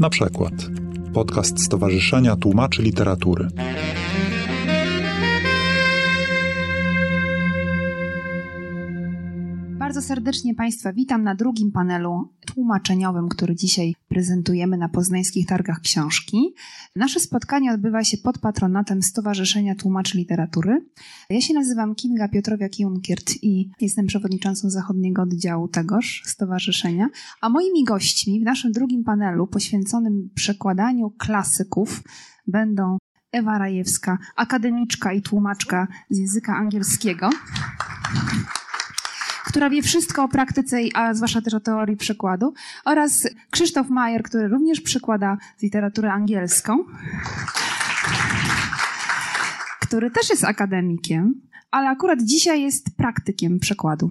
Na przykład podcast Stowarzyszenia Tłumaczy Literatury. Bardzo serdecznie Państwa witam na drugim panelu tłumaczeniowym, który dzisiaj prezentujemy na poznańskich targach książki. Nasze spotkanie odbywa się pod patronatem Stowarzyszenia Tłumaczy Literatury. Ja się nazywam Kinga Piotrowiak-Junkiert i jestem przewodniczącą zachodniego oddziału tegoż stowarzyszenia. A moimi gośćmi w naszym drugim panelu poświęconym przekładaniu klasyków będą Ewa Rajewska, akademiczka i tłumaczka z języka angielskiego która wie wszystko o praktyce, a zwłaszcza też o teorii przekładu, oraz Krzysztof Majer, który również przekłada z literatury angielską, który też jest akademikiem, ale akurat dzisiaj jest praktykiem przekładu.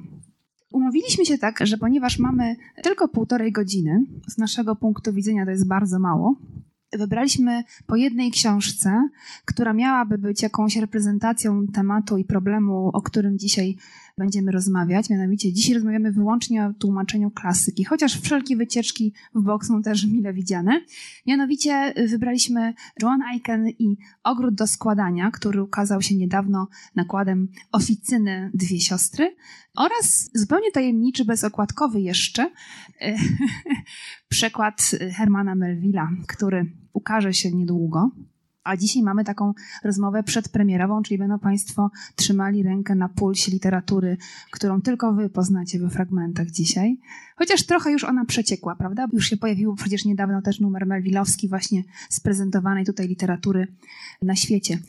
Umówiliśmy się tak, że ponieważ mamy tylko półtorej godziny, z naszego punktu widzenia to jest bardzo mało, wybraliśmy po jednej książce, która miałaby być jakąś reprezentacją tematu i problemu, o którym dzisiaj będziemy rozmawiać. Mianowicie dzisiaj rozmawiamy wyłącznie o tłumaczeniu klasyki, chociaż wszelkie wycieczki w bok są też mile widziane. Mianowicie wybraliśmy Joan Aiken i Ogród do składania, który ukazał się niedawno nakładem Oficyny Dwie Siostry oraz zupełnie tajemniczy, bezokładkowy jeszcze przekład Hermana Melvilla, który ukaże się niedługo. A dzisiaj mamy taką rozmowę przedpremierową, czyli będą Państwo trzymali rękę na pulsie literatury, którą tylko Wy poznacie we fragmentach dzisiaj. Chociaż trochę już ona przeciekła, prawda? Już się pojawił przecież niedawno też numer Melvillowski właśnie z prezentowanej tutaj literatury na świecie.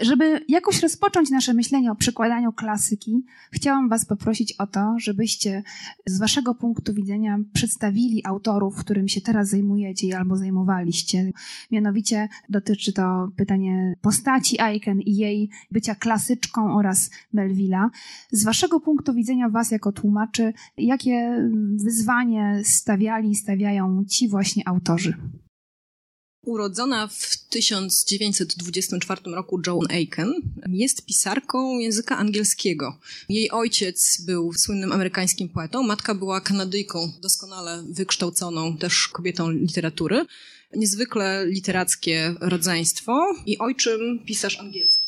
Żeby jakoś rozpocząć nasze myślenie o przekładaniu klasyki, chciałam Was poprosić o to, żebyście z Waszego punktu widzenia przedstawili autorów, którym się teraz zajmujecie albo zajmowaliście. Mianowicie dotyczy to pytanie postaci Aiken i jej bycia klasyczką oraz Melvilla. Z Waszego punktu widzenia Was jako tłumaczy, jakie wyzwanie stawiali i stawiają ci właśnie autorzy? Urodzona w 1924 roku Joan Aiken jest pisarką języka angielskiego. Jej ojciec był słynnym amerykańskim poetą, matka była Kanadyjką, doskonale wykształconą też kobietą literatury. Niezwykle literackie rodzeństwo i ojczym pisarz angielski.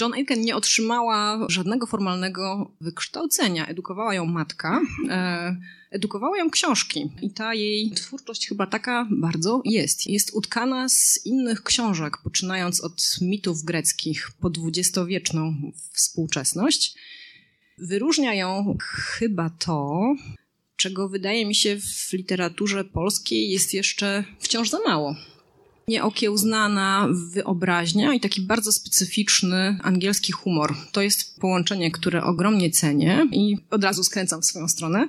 John Aiken nie otrzymała żadnego formalnego wykształcenia. Edukowała ją matka, e, edukowała ją książki. I ta jej twórczość chyba taka bardzo jest. Jest utkana z innych książek, poczynając od mitów greckich po dwudziestowieczną współczesność. Wyróżnia ją chyba to, czego wydaje mi się w literaturze polskiej jest jeszcze wciąż za mało nieokiełznana wyobraźnia i taki bardzo specyficzny angielski humor. To jest połączenie, które ogromnie cenię i od razu skręcam w swoją stronę.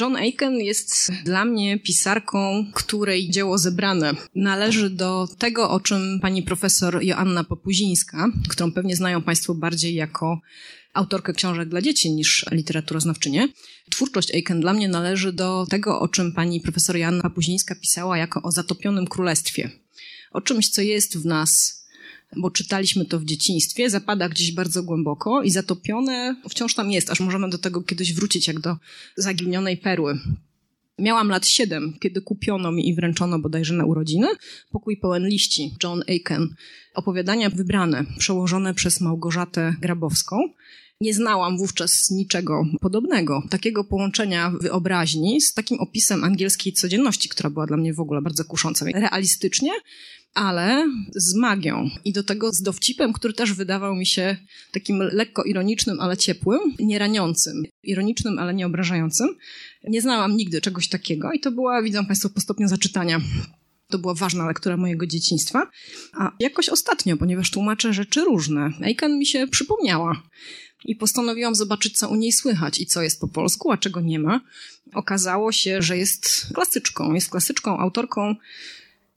John Aiken jest dla mnie pisarką, której dzieło zebrane należy do tego, o czym pani profesor Joanna Popuzińska, którą pewnie znają Państwo bardziej jako autorkę książek dla dzieci niż literaturoznawczynię. Twórczość Aiken dla mnie należy do tego, o czym pani profesor Joanna Popuzińska pisała jako o zatopionym królestwie o czymś, co jest w nas, bo czytaliśmy to w dzieciństwie, zapada gdzieś bardzo głęboko i zatopione wciąż tam jest, aż możemy do tego kiedyś wrócić, jak do zaginionej perły. Miałam lat siedem, kiedy kupiono mi i wręczono bodajże na urodziny pokój pełen liści John Aiken. Opowiadania wybrane, przełożone przez Małgorzatę Grabowską. Nie znałam wówczas niczego podobnego, takiego połączenia wyobraźni z takim opisem angielskiej codzienności, która była dla mnie w ogóle bardzo kusząca. Realistycznie, ale z magią i do tego z dowcipem, który też wydawał mi się takim lekko ironicznym, ale ciepłym, nie raniącym, ironicznym, ale nie obrażającym. Nie znałam nigdy czegoś takiego i to była, widzą Państwo, po stopniu zaczytania. To była ważna lektura mojego dzieciństwa. A jakoś ostatnio, ponieważ tłumaczę rzeczy różne, Aiken mi się przypomniała i postanowiłam zobaczyć, co u niej słychać i co jest po polsku, a czego nie ma. Okazało się, że jest klasyczką. Jest klasyczką, autorką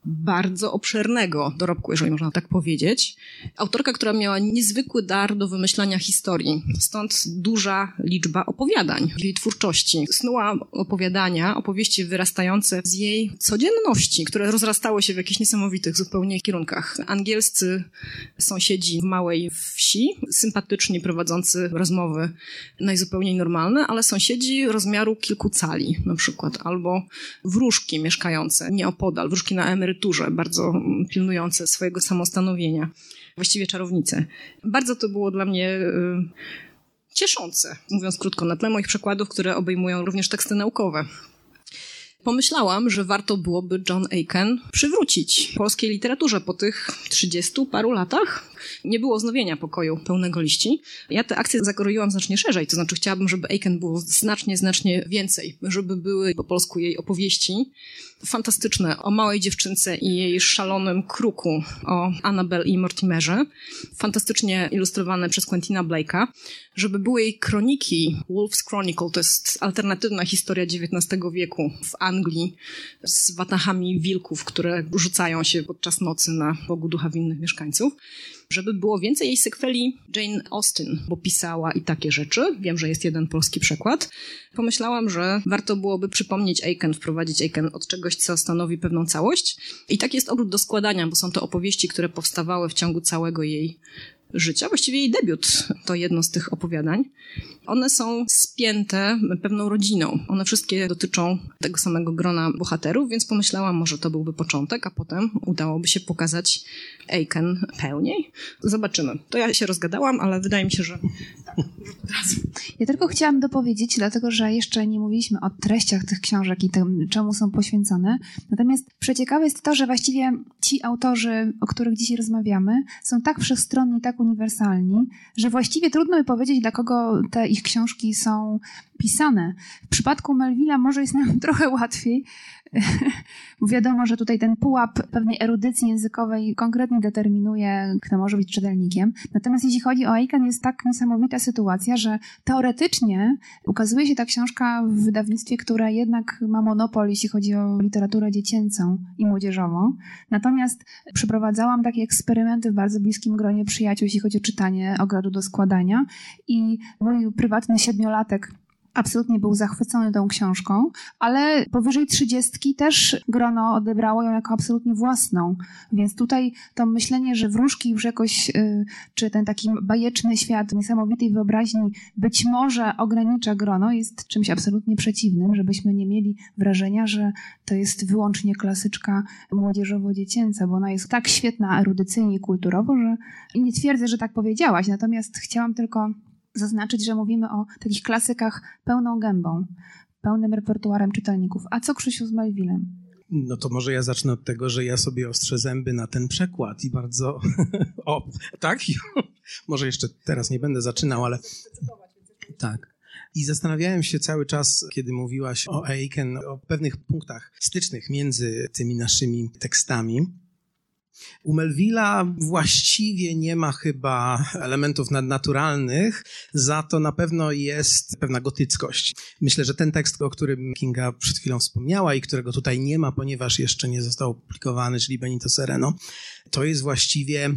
bardzo obszernego dorobku, jeżeli można tak powiedzieć. Autorka, która miała niezwykły dar do wymyślania historii, stąd duża liczba opowiadań w jej twórczości. Snuła opowiadania, opowieści wyrastające z jej codzienności, które rozrastały się w jakichś niesamowitych zupełnie kierunkach. Angielscy sąsiedzi w małej wsi, sympatyczni prowadzący rozmowy najzupełniej normalne, ale sąsiedzi rozmiaru kilku cali na przykład, albo wróżki mieszkające nieopodal, wróżki na emeryturze, bardzo pilnujące swojego samostanowienia, właściwie czarownice. Bardzo to było dla mnie y, cieszące, mówiąc krótko, na tle moich przykładów, które obejmują również teksty naukowe pomyślałam, że warto byłoby John Aiken przywrócić polskiej literaturze po tych 30 paru latach. Nie było wznowienia pokoju pełnego liści. Ja tę akcję zakroiłam znacznie szerzej, to znaczy chciałabym, żeby Aiken było znacznie, znacznie więcej, żeby były po polsku jej opowieści fantastyczne o małej dziewczynce i jej szalonym kruku, o Annabel i Mortimerze, fantastycznie ilustrowane przez Quentina Blake'a, żeby były jej kroniki, Wolf's Chronicle, to jest alternatywna historia XIX wieku w Anglii z watachami wilków, które rzucają się podczas nocy na Bogu ducha winnych mieszkańców żeby było więcej jej sekweli Jane Austen, bo pisała i takie rzeczy. Wiem, że jest jeden polski przekład. Pomyślałam, że warto byłoby przypomnieć Aiken, wprowadzić Aiken od czegoś, co stanowi pewną całość. I tak jest ogród do składania, bo są to opowieści, które powstawały w ciągu całego jej życia. Właściwie jej debiut to jedno z tych opowiadań. One są spięte pewną rodziną. One wszystkie dotyczą tego samego grona bohaterów, więc pomyślałam, może to byłby początek, a potem udałoby się pokazać Aiken pełniej. Zobaczymy. To ja się rozgadałam, ale wydaje mi się, że Ja tylko chciałam dopowiedzieć, dlatego że jeszcze nie mówiliśmy o treściach tych książek i tym, czemu są poświęcone. Natomiast przeciekawe jest to, że właściwie ci autorzy, o których dzisiaj rozmawiamy, są tak wszechstronni, tak uniwersalni, że właściwie trudno by powiedzieć, dla kogo te ich książki są pisane. W przypadku Melvilla może jest nam trochę łatwiej, wiadomo, że tutaj ten pułap pewnej erudycji językowej konkretnie determinuje, kto może być czytelnikiem. Natomiast jeśli chodzi o Aiken, jest tak niesamowita sytuacja, że teoretycznie ukazuje się ta książka w wydawnictwie, które jednak ma monopol, jeśli chodzi o literaturę dziecięcą i młodzieżową. Natomiast przeprowadzałam takie eksperymenty w bardzo bliskim gronie przyjaciół, jeśli chodzi o czytanie ogrodu do składania i mój prywatny siedmiolatek absolutnie był zachwycony tą książką, ale powyżej trzydziestki też grono odebrało ją jako absolutnie własną. Więc tutaj to myślenie, że wróżki już jakoś, y, czy ten taki bajeczny świat niesamowitej wyobraźni być może ogranicza grono, jest czymś absolutnie przeciwnym, żebyśmy nie mieli wrażenia, że to jest wyłącznie klasyczka młodzieżowo-dziecięca, bo ona jest tak świetna erudycyjnie i kulturowo, że nie twierdzę, że tak powiedziałaś, natomiast chciałam tylko zaznaczyć, że mówimy o takich klasykach pełną gębą, pełnym repertuarem czytelników. A co Krzysiu z Melvillem? No to może ja zacznę od tego, że ja sobie ostrzę zęby na ten przekład i bardzo... o, tak? może jeszcze teraz nie będę zaczynał, ale... Tak. I zastanawiałem się cały czas, kiedy mówiłaś o Aiken, o pewnych punktach stycznych między tymi naszymi tekstami. U Melvilla właściwie nie ma chyba elementów nadnaturalnych, za to na pewno jest pewna gotyckość. Myślę, że ten tekst, o którym Kinga przed chwilą wspomniała i którego tutaj nie ma, ponieważ jeszcze nie został opublikowany, czyli Benito Sereno, to jest właściwie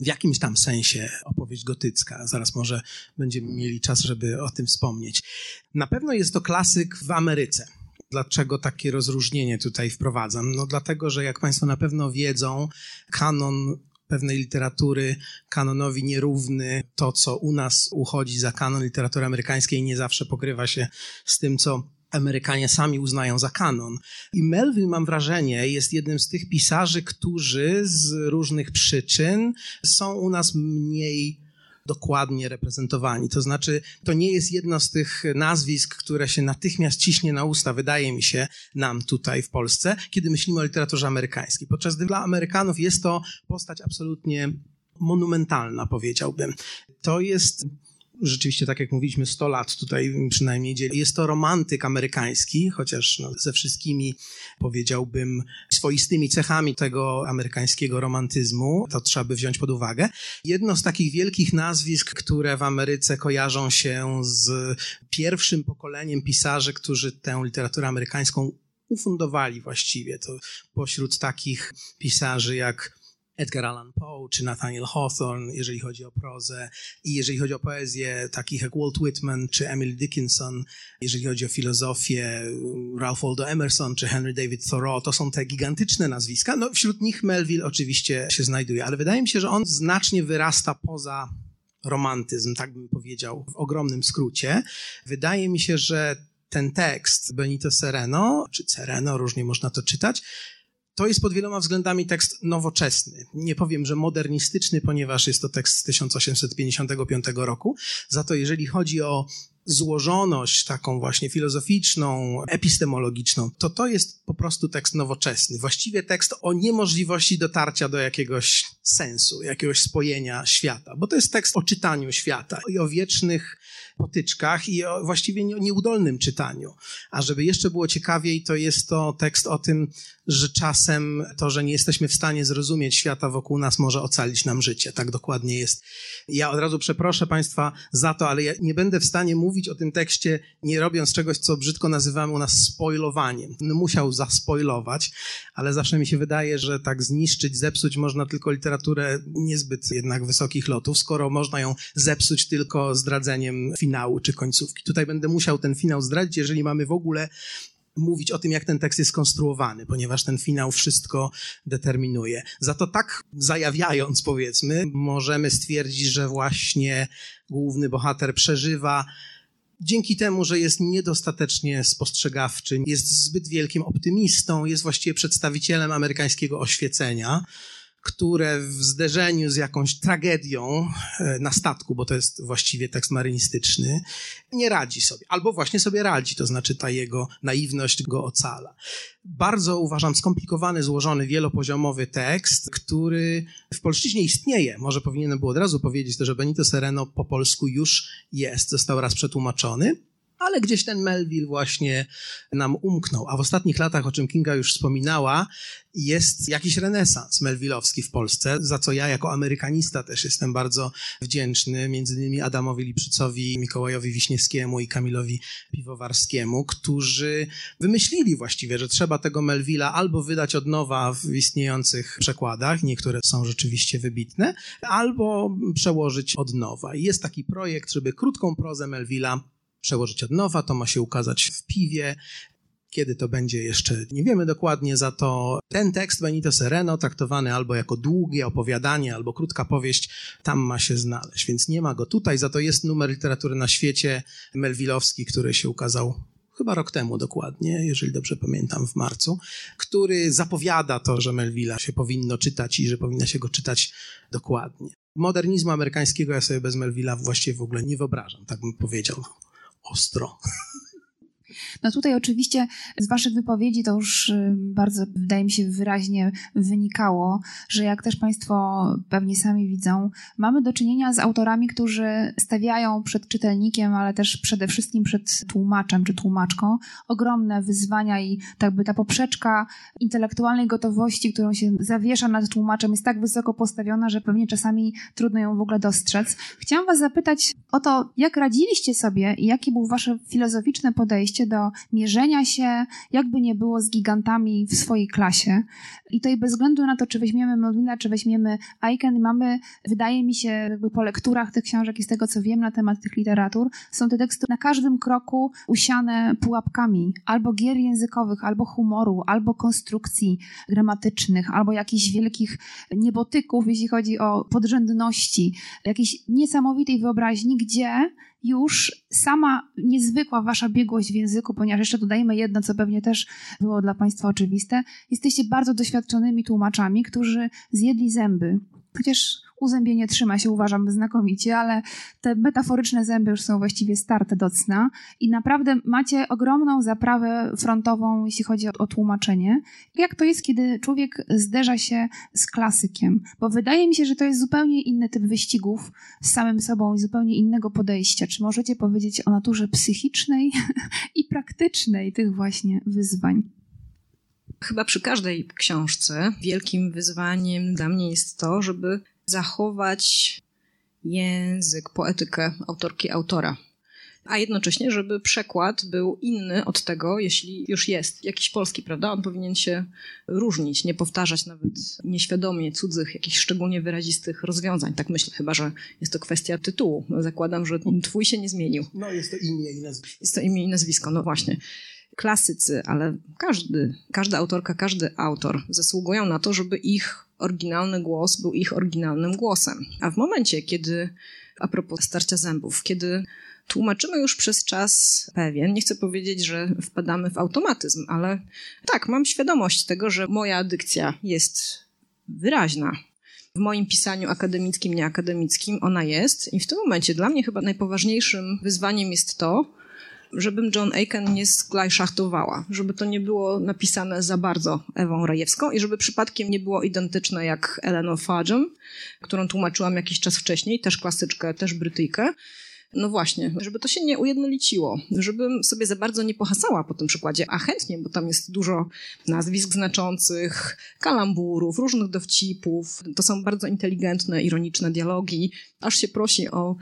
w jakimś tam sensie opowieść gotycka. Zaraz może będziemy mieli czas, żeby o tym wspomnieć. Na pewno jest to klasyk w Ameryce. Dlaczego takie rozróżnienie tutaj wprowadzam? No dlatego, że jak Państwo na pewno wiedzą, kanon pewnej literatury kanonowi nierówny, to co u nas uchodzi za kanon literatury amerykańskiej nie zawsze pokrywa się z tym, co Amerykanie sami uznają za kanon. I Melville, mam wrażenie, jest jednym z tych pisarzy, którzy z różnych przyczyn są u nas mniej dokładnie reprezentowani. To znaczy, to nie jest jedno z tych nazwisk, które się natychmiast ciśnie na usta, wydaje mi się, nam tutaj w Polsce, kiedy myślimy o literaturze amerykańskiej. Podczas gdy dla Amerykanów jest to postać absolutnie monumentalna, powiedziałbym. To jest rzeczywiście, tak jak mówiliśmy, 100 lat tutaj przynajmniej dzieli. Jest to romantyk amerykański, chociaż no, ze wszystkimi, powiedziałbym, swoistymi cechami tego amerykańskiego romantyzmu, to trzeba by wziąć pod uwagę. Jedno z takich wielkich nazwisk, które w Ameryce kojarzą się z pierwszym pokoleniem pisarzy, którzy tę literaturę amerykańską ufundowali właściwie. To pośród takich pisarzy jak Edgar Allan Poe czy Nathaniel Hawthorne, jeżeli chodzi o prozę, i jeżeli chodzi o poezję, takich jak Walt Whitman czy Emily Dickinson, jeżeli chodzi o filozofię, Ralph Waldo Emerson czy Henry David Thoreau, to są te gigantyczne nazwiska. No, wśród nich Melville oczywiście się znajduje, ale wydaje mi się, że on znacznie wyrasta poza romantyzm, tak bym powiedział, w ogromnym skrócie. Wydaje mi się, że ten tekst Benito Sereno, czy Sereno, różnie można to czytać, to jest pod wieloma względami tekst nowoczesny. Nie powiem, że modernistyczny, ponieważ jest to tekst z 1855 roku. Za to, jeżeli chodzi o złożoność taką właśnie filozoficzną, epistemologiczną, to to jest po prostu tekst nowoczesny. Właściwie tekst o niemożliwości dotarcia do jakiegoś sensu, jakiegoś spojenia świata, bo to jest tekst o czytaniu świata i o wiecznych potyczkach i o właściwie nieudolnym czytaniu. A żeby jeszcze było ciekawiej, to jest to tekst o tym, że czasem to, że nie jesteśmy w stanie zrozumieć świata wokół nas, może ocalić nam życie. Tak dokładnie jest. Ja od razu przeproszę Państwa za to, ale ja nie będę w stanie mówić o tym tekście, nie robiąc czegoś, co brzydko nazywamy u nas spoilowaniem. Musiał zaspoilować, ale zawsze mi się wydaje, że tak zniszczyć, zepsuć można tylko literaturę niezbyt jednak wysokich lotów, skoro można ją zepsuć tylko zdradzeniem finału czy końcówki. Tutaj będę musiał ten finał zdradzić, jeżeli mamy w ogóle mówić o tym, jak ten tekst jest skonstruowany, ponieważ ten finał wszystko determinuje. Za to tak zajawiając, powiedzmy, możemy stwierdzić, że właśnie główny bohater przeżywa dzięki temu, że jest niedostatecznie spostrzegawczy, jest zbyt wielkim optymistą, jest właściwie przedstawicielem amerykańskiego oświecenia które w zderzeniu z jakąś tragedią e, na statku, bo to jest właściwie tekst marynistyczny, nie radzi sobie. Albo właśnie sobie radzi, to znaczy ta jego naiwność go ocala. Bardzo uważam skomplikowany, złożony, wielopoziomowy tekst, który w polszczyźnie istnieje. Może powinienem było od razu powiedzieć to, że Benito Sereno po polsku już jest, został raz przetłumaczony ale gdzieś ten Melville właśnie nam umknął. A w ostatnich latach, o czym Kinga już wspominała, jest jakiś renesans melvillowski w Polsce, za co ja jako amerykanista też jestem bardzo wdzięczny, między innymi Adamowi Liprzycowi, Mikołajowi Wiśniewskiemu i Kamilowi Piwowarskiemu, którzy wymyślili właściwie, że trzeba tego Melvilla albo wydać od nowa w istniejących przekładach, niektóre są rzeczywiście wybitne, albo przełożyć od nowa. I jest taki projekt, żeby krótką prozę Melvilla przełożyć od nowa, to ma się ukazać w piwie. Kiedy to będzie jeszcze nie wiemy dokładnie, za to ten tekst Benito Sereno, traktowany albo jako długie opowiadanie, albo krótka powieść, tam ma się znaleźć, więc nie ma go tutaj, za to jest numer literatury na świecie Melvillowski, który się ukazał chyba rok temu dokładnie, jeżeli dobrze pamiętam, w marcu, który zapowiada to, że Melvilla się powinno czytać i że powinno się go czytać dokładnie. Modernizmu amerykańskiego ja sobie bez Melvilla właściwie w ogóle nie wyobrażam, tak bym powiedział vostro. No tutaj oczywiście z Waszych wypowiedzi to już y, bardzo, wydaje mi się, wyraźnie wynikało, że jak też Państwo pewnie sami widzą, mamy do czynienia z autorami, którzy stawiają przed czytelnikiem, ale też przede wszystkim przed tłumaczem czy tłumaczką ogromne wyzwania i tak by ta poprzeczka intelektualnej gotowości, którą się zawiesza nad tłumaczem, jest tak wysoko postawiona, że pewnie czasami trudno ją w ogóle dostrzec. Chciałam Was zapytać o to, jak radziliście sobie i jakie było Wasze filozoficzne podejście do mierzenia się, jakby nie było z gigantami w swojej klasie. I tutaj bez względu na to, czy weźmiemy Melvina, czy weźmiemy Aiken, mamy, wydaje mi się, jakby po lekturach tych książek i z tego, co wiem na temat tych literatur, są te teksty na każdym kroku usiane pułapkami, albo gier językowych, albo humoru, albo konstrukcji gramatycznych, albo jakichś wielkich niebotyków, jeśli chodzi o podrzędności, jakiejś niesamowitej wyobraźni, gdzie już sama niezwykła wasza biegłość w języku, ponieważ jeszcze dodajmy jedno, co pewnie też było dla Państwa oczywiste. Jesteście bardzo doświadczonymi tłumaczami, którzy zjedli zęby. Chociaż uzębienie trzyma się, uważam, znakomicie, ale te metaforyczne zęby już są właściwie starte do cna i naprawdę macie ogromną zaprawę frontową, jeśli chodzi o, o tłumaczenie. Jak to jest, kiedy człowiek zderza się z klasykiem? Bo wydaje mi się, że to jest zupełnie inny typ wyścigów z samym sobą i zupełnie innego podejścia. Czy możecie powiedzieć o naturze psychicznej i praktycznej tych właśnie wyzwań? Chyba przy każdej książce wielkim wyzwaniem dla mnie jest to, żeby zachować język, poetykę autorki, autora. a jednocześnie, żeby przekład był inny od tego, jeśli już jest jakiś polski, prawda? On powinien się różnić, nie powtarzać nawet nieświadomie cudzych, jakichś szczególnie wyrazistych rozwiązań. Tak myślę, chyba że jest to kwestia tytułu. Zakładam, że twój się nie zmienił. No, jest to imię i nazwisko. Jest to imię i nazwisko, no właśnie klasycy, ale każdy, każda autorka, każdy autor zasługują na to, żeby ich oryginalny głos był ich oryginalnym głosem. A w momencie, kiedy, a propos starcia zębów, kiedy tłumaczymy już przez czas pewien, nie chcę powiedzieć, że wpadamy w automatyzm, ale tak, mam świadomość tego, że moja dykcja jest wyraźna. W moim pisaniu akademickim, nieakademickim ona jest i w tym momencie dla mnie chyba najpoważniejszym wyzwaniem jest to, żebym John Aiken nie sklajszachtowała, żeby to nie było napisane za bardzo Ewą Rajewską i żeby przypadkiem nie było identyczne jak Ellen O'Fadgen, którą tłumaczyłam jakiś czas wcześniej, też klasyczkę, też Brytyjkę. No właśnie, żeby to się nie ujednoliciło, żebym sobie za bardzo nie pohasała po tym przykładzie, a chętnie, bo tam jest dużo nazwisk znaczących, kalamburów, różnych dowcipów. To są bardzo inteligentne, ironiczne dialogi. Aż się prosi o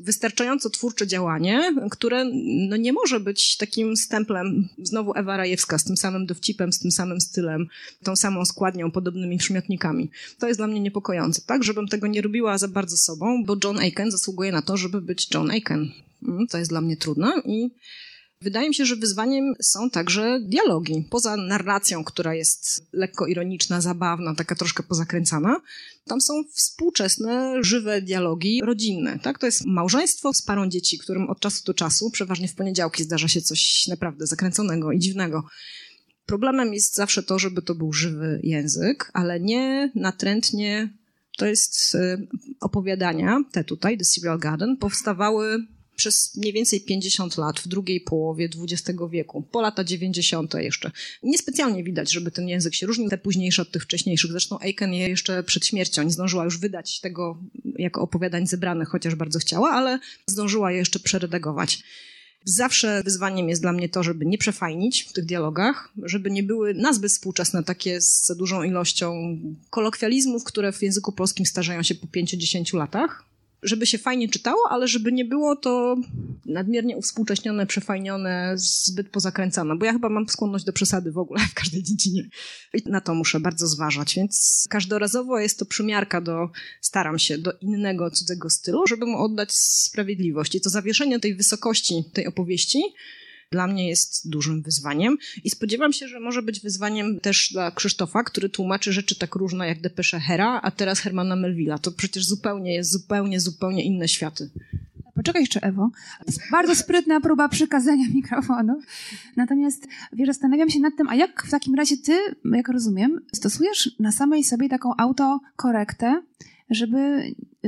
wystarczająco twórcze działanie, które no nie może być takim stemplem, znowu Ewa Rajewska, z tym samym dowcipem, z tym samym stylem, tą samą składnią, podobnymi przymiotnikami. To jest dla mnie niepokojące, tak? Żebym tego nie robiła za bardzo sobą, bo John Aiken zasługuje na to, żeby być John Aiken. Mm, to jest dla mnie trudne i Wydaje mi się, że wyzwaniem są także dialogi. Poza narracją, która jest lekko ironiczna, zabawna, taka troszkę pozakręcana, tam są współczesne, żywe dialogi rodzinne. Tak? To jest małżeństwo z parą dzieci, którym od czasu do czasu, przeważnie w poniedziałki, zdarza się coś naprawdę zakręconego i dziwnego. Problemem jest zawsze to, żeby to był żywy język, ale nie natrętnie. To jest y, opowiadania, te tutaj, The Serial Garden, powstawały przez mniej więcej 50 lat, w drugiej połowie XX wieku, po lata 90. jeszcze. Niespecjalnie widać, żeby ten język się różnił, te późniejsze od tych wcześniejszych. Zresztą Aiken je jeszcze przed śmiercią nie zdążyła już wydać tego jako opowiadań zebranych, chociaż bardzo chciała, ale zdążyła je jeszcze przeredagować. Zawsze wyzwaniem jest dla mnie to, żeby nie przefajnić w tych dialogach, żeby nie były nazwy współczesne takie z dużą ilością kolokwializmów, które w języku polskim starzeją się po 5-10 latach, żeby się fajnie czytało, ale żeby nie było to nadmiernie uwspółcześnione, przefajnione, zbyt pozakręcane, bo ja chyba mam skłonność do przesady w ogóle w każdej dziedzinie. I na to muszę bardzo zważać, więc każdorazowo jest to przymiarka do, staram się, do innego cudzego stylu, żeby mu oddać sprawiedliwość. I to zawieszenie tej wysokości tej opowieści dla mnie jest dużym wyzwaniem i spodziewam się, że może być wyzwaniem też dla Krzysztofa, który tłumaczy rzeczy tak różne jak Depesze Hera, a teraz Hermana Melvilla. To przecież zupełnie jest zupełnie, zupełnie inne światy. Poczekaj jeszcze, Ewo. Bardzo sprytna próba przykazania mikrofonu. Natomiast, wiesz, zastanawiam się nad tym, a jak w takim razie ty, jak rozumiem, stosujesz na samej sobie taką autokorektę, żeby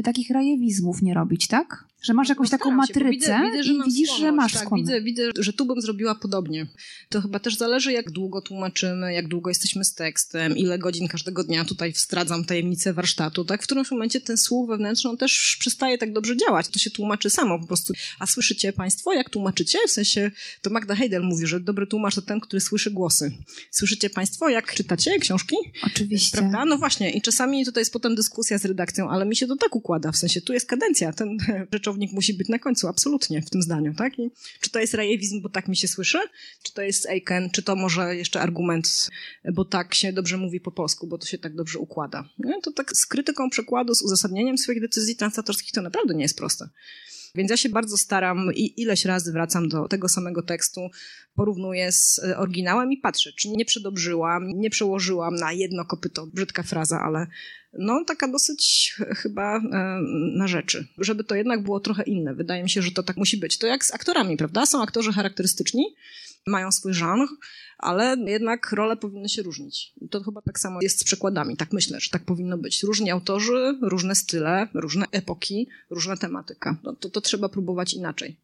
takich rajewizmów nie robić, tak? Że masz jakąś no taką matrycę widzę, widzę, i widzisz, że masz tak, widzę, widzę, że tu bym zrobiła podobnie. To chyba też zależy, jak długo tłumaczymy, jak długo jesteśmy z tekstem, ile godzin każdego dnia tutaj wstradzam tajemnicę warsztatu, tak? W którymś momencie ten słuch wewnętrzny on też przestaje tak dobrze działać. To się tłumaczy samo po prostu. A słyszycie państwo, jak tłumaczycie? W sensie, to Magda Heidel mówi, że dobry tłumacz to ten, który słyszy głosy. Słyszycie państwo, jak czytacie książki? Oczywiście. Prawda? No właśnie. I czasami tutaj jest potem dyskusja z redakcją, ale mi się to tak układa. W sensie, tu jest kadencja. Ten rzeczownik musi być na końcu, absolutnie, w tym zdaniu, tak? I czy to jest rejewizm, bo tak mi się słyszy? Czy to jest Aiken? Czy to może jeszcze argument, bo tak się dobrze mówi po polsku, bo to się tak dobrze układa? Nie? To tak z krytyką przekładu, z uzasadnieniem swoich decyzji translatorskich to naprawdę nie jest proste. Więc ja się bardzo staram i ileś razy wracam do tego samego tekstu, porównuję z oryginałem i patrzę, czy nie przedobrzyłam, nie przełożyłam na jedno kopyto, brzydka fraza, ale no taka dosyć chyba e, na rzeczy, żeby to jednak było trochę inne. Wydaje mi się, że to tak musi być. To jak z aktorami, prawda? Są aktorzy charakterystyczni, mają swój żanr, ale jednak role powinny się różnić. To chyba tak samo jest z przekładami, tak myślę, że tak powinno być. Różni autorzy, różne style, różne epoki, różna tematyka. No, to, to trzeba próbować inaczej.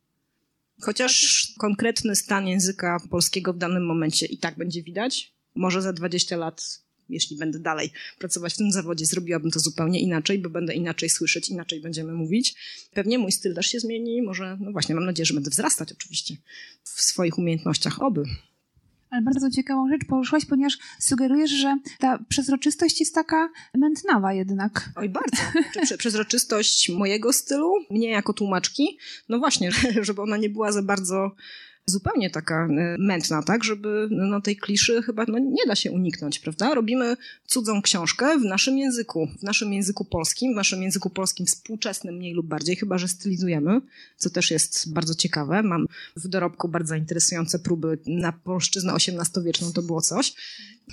Chociaż konkretny stan języka polskiego w danym momencie i tak będzie widać. Może za 20 lat jeśli będę dalej pracować w tym zawodzie, zrobiłabym to zupełnie inaczej, bo będę inaczej słyszeć, inaczej będziemy mówić. Pewnie mój styl też się zmieni, może, no właśnie, mam nadzieję, że będę wzrastać oczywiście w swoich umiejętnościach, oby. Ale bardzo ciekawą rzecz poruszyłaś, ponieważ sugerujesz, że ta przezroczystość jest taka mętnawa jednak. Oj, bardzo. Znaczy, przezroczystość mojego stylu, mnie jako tłumaczki, no właśnie, żeby ona nie była za bardzo zupełnie taka e, mętna, tak, żeby no, tej kliszy chyba no, nie da się uniknąć, prawda? Robimy cudzą książkę w naszym języku, w naszym języku polskim, w naszym języku polskim współczesnym mniej lub bardziej, chyba że stylizujemy, co też jest bardzo ciekawe. Mam w dorobku bardzo interesujące próby na polszczyznę XVIII-wieczną, to było coś.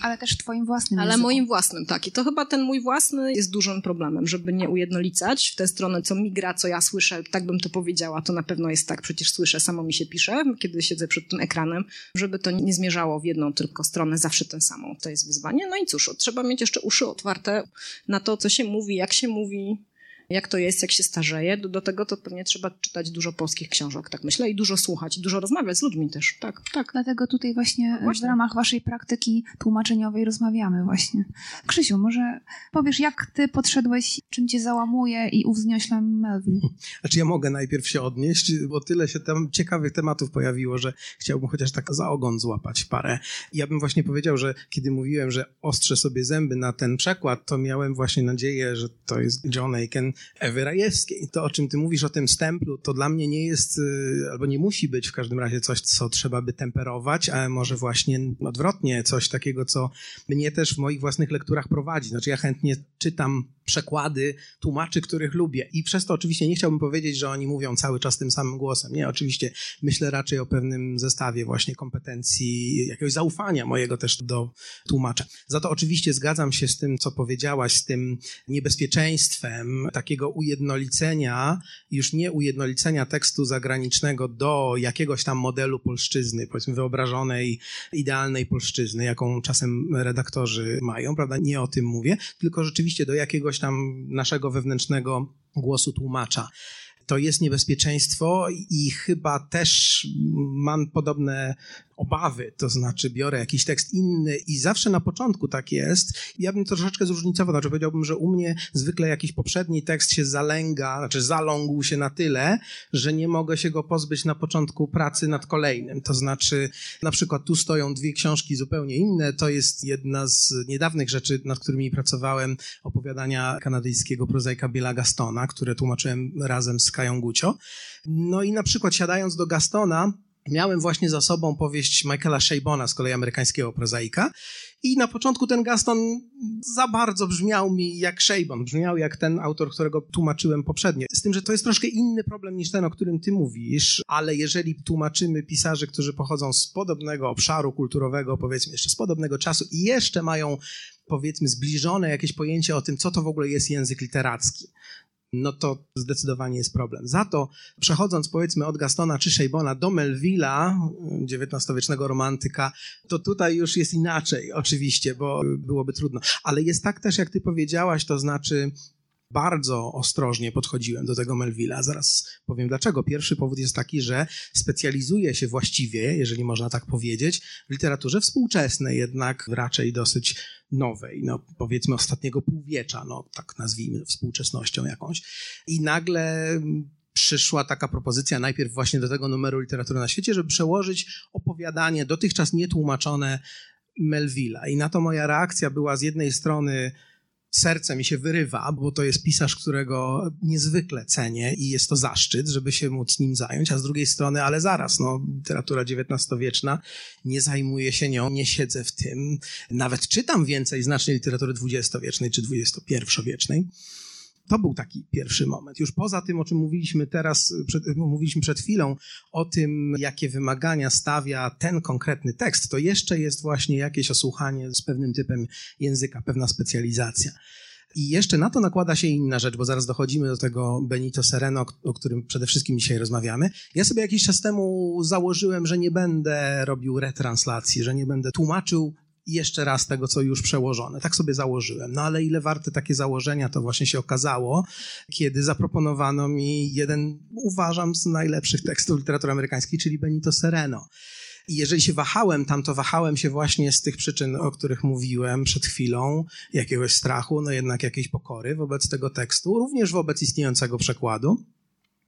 Ale też twoim własnym Ale języku. moim własnym, tak. I to chyba ten mój własny jest dużym problemem, żeby nie ujednolicać w tę stronę, co mi gra, co ja słyszę, tak bym to powiedziała, to na pewno jest tak, przecież słyszę, samo mi się pisze, kiedy siedzę przed tym ekranem, żeby to nie zmierzało w jedną tylko stronę, zawsze tę samą. To jest wyzwanie. No i cóż, trzeba mieć jeszcze uszy otwarte na to, co się mówi, jak się mówi, jak to jest, jak się starzeje. Do, do tego to pewnie trzeba czytać dużo polskich książek, tak myślę, i dużo słuchać, i dużo rozmawiać z ludźmi też. Tak, tak. Dlatego tutaj właśnie, Właśnie. w ramach waszej praktyki tłumaczeniowej rozmawiamy właśnie. Krzysiu, może powiesz, jak ty podszedłeś, czym cię załamuje i uwzniośla Melvin? Znaczy ja mogę najpierw się odnieść, bo tyle się tam ciekawych tematów pojawiło, że chciałbym chociaż tak za ogon złapać parę. Ja bym właśnie powiedział, że kiedy mówiłem, że ostrzę sobie zęby na ten przekład, to miałem właśnie nadzieję, że to jest John Aiken Ewy Rajewskiej. To, o czym ty mówisz, o tym stemplu, to dla mnie nie jest, y, albo nie musi być w każdym razie coś, co trzeba by temperować, a może właśnie odwrotnie, coś takiego, co mnie też w moich własnych lekturach prowadzi. Znaczy ja chętnie czytam przekłady tłumaczy, których lubię. I przez to oczywiście nie chciałbym powiedzieć, że oni mówią cały czas tym samym głosem. Nie, oczywiście myślę raczej o pewnym zestawie właśnie kompetencji, jakiegoś zaufania mojego też do tłumacza. Za to oczywiście zgadzam się z tym, co powiedziałaś, z tym niebezpieczeństwem takiego ujednolicenia, już nie ujednolicenia tekstu zagranicznego do jakiegoś tam modelu polszczyzny, powiedzmy wyobrażonej, idealnej polszczyzny, jaką czasem redaktorzy mają, prawda? Nie o tym mówię, tylko rzeczywiście do jakiegoś tam naszego wewnętrznego głosu tłumacza. To jest niebezpieczeństwo i chyba też mam podobne obawy, to znaczy biorę jakiś tekst inny i zawsze na początku tak jest. Ja bym troszeczkę zróżnicował, znaczy powiedziałbym, że u mnie zwykle jakiś poprzedni tekst się zalęga, znaczy zalągł się na tyle, że nie mogę się go pozbyć na początku pracy nad kolejnym. To znaczy, na przykład tu stoją dwie książki zupełnie inne. To jest jedna z niedawnych rzeczy, nad którymi pracowałem, opowiadania kanadyjskiego prozaika Billa Gastona, które tłumaczyłem razem z Kają Gucio. No i na przykład siadając do Gastona, Miałem właśnie za sobą powieść Michaela Shabona, z kolei amerykańskiego prozaika. I na początku ten Gaston za bardzo brzmiał mi jak Shabon, brzmiał jak ten autor, którego tłumaczyłem poprzednio. Z tym, że to jest troszkę inny problem niż ten, o którym ty mówisz, ale jeżeli tłumaczymy pisarzy, którzy pochodzą z podobnego obszaru kulturowego, powiedzmy jeszcze z podobnego czasu i jeszcze mają powiedzmy zbliżone jakieś pojęcie o tym, co to w ogóle jest język literacki, no to zdecydowanie jest problem. Za to przechodząc powiedzmy od Gastona czy Shabona do Melvilla, XIX-wiecznego romantyka, to tutaj już jest inaczej oczywiście, bo byłoby trudno. Ale jest tak też, jak ty powiedziałaś, to znaczy bardzo ostrożnie podchodziłem do tego Melvilla. Zaraz powiem dlaczego. Pierwszy powód jest taki, że specjalizuję się właściwie, jeżeli można tak powiedzieć, w literaturze współczesnej, jednak raczej dosyć nowej, no powiedzmy ostatniego półwiecza, no tak nazwijmy współczesnością jakąś. I nagle przyszła taka propozycja najpierw właśnie do tego numeru literatury na świecie, żeby przełożyć opowiadanie dotychczas nietłumaczone Melvilla. I na to moja reakcja była z jednej strony serce mi się wyrywa, bo to jest pisarz, którego niezwykle cenię i jest to zaszczyt, żeby się móc nim zająć, a z drugiej strony, ale zaraz, no, literatura XIX-wieczna, nie zajmuję się nią, nie siedzę w tym, nawet czytam więcej znacznie literatury XX-wiecznej czy XXI-wiecznej. To był taki pierwszy moment. Już poza tym, o czym mówiliśmy teraz, przed, mówiliśmy przed chwilą, o tym, jakie wymagania stawia ten konkretny tekst, to jeszcze jest właśnie jakieś osłuchanie z pewnym typem języka, pewna specjalizacja. I jeszcze na to nakłada się inna rzecz, bo zaraz dochodzimy do tego Benito Sereno, o którym przede wszystkim dzisiaj rozmawiamy. Ja sobie jakiś czas temu założyłem, że nie będę robił retranslacji, że nie będę tłumaczył jeszcze raz tego, co już przełożone. Tak sobie założyłem. No ale ile warte takie założenia, to właśnie się okazało, kiedy zaproponowano mi jeden, uważam, z najlepszych tekstów literatury amerykańskiej, czyli Benito Sereno. I jeżeli się wahałem tam, to wahałem się właśnie z tych przyczyn, o których mówiłem przed chwilą, jakiegoś strachu, no jednak jakiejś pokory wobec tego tekstu, również wobec istniejącego przekładu.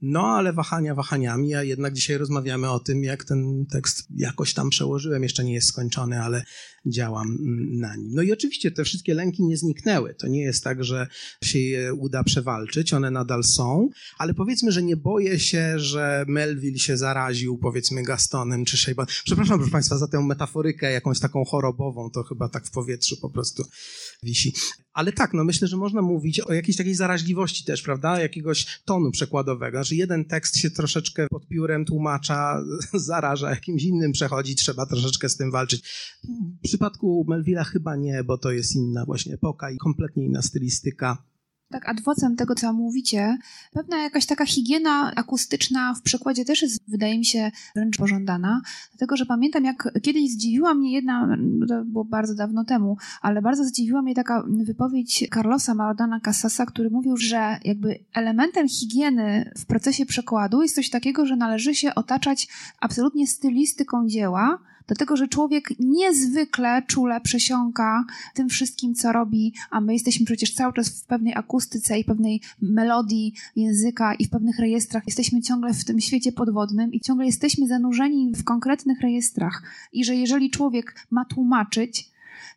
No, ale wahania wahaniami, a jednak dzisiaj rozmawiamy o tym, jak ten tekst jakoś tam przełożyłem. Jeszcze nie jest skończony, ale działam mm, na nim. No i oczywiście te wszystkie lęki nie zniknęły. To nie jest tak, że się je uda przewalczyć, one nadal są, ale powiedzmy, że nie boję się, że Melville się zaraził, powiedzmy, Gastonem czy Sheiban. Przepraszam, proszę Państwa, za tę metaforykę jakąś taką chorobową, to chyba tak w powietrzu po prostu wisi. Ale tak, no myślę, że można mówić o jakiejś takiej zaraźliwości też, prawda? Jakiegoś tonu przekładowego. Znaczy jeden tekst się troszeczkę pod piórem tłumacza zaraża, jakimś innym przechodzi, trzeba troszeczkę z tym walczyć. W przypadku Melvilla chyba nie, bo to jest inna właśnie epoka i kompletnie inna stylistyka. Tak, adwocem tego, co mówicie, pewna jakaś taka higiena akustyczna w przekładzie też jest, wydaje mi się, wręcz pożądana. Dlatego, że pamiętam, jak kiedyś zdziwiła mnie jedna, to było bardzo dawno temu, ale bardzo zdziwiła mnie taka wypowiedź Carlosa Maradona Casasa, który mówił, że jakby elementem higieny w procesie przekładu jest coś takiego, że należy się otaczać absolutnie stylistyką dzieła, Dlatego, że człowiek niezwykle czule przesiąka tym wszystkim, co robi, a my jesteśmy przecież cały czas w pewnej akustyce i pewnej melodii języka i w pewnych rejestrach. Jesteśmy ciągle w tym świecie podwodnym i ciągle jesteśmy zanurzeni w konkretnych rejestrach. I że jeżeli człowiek ma tłumaczyć,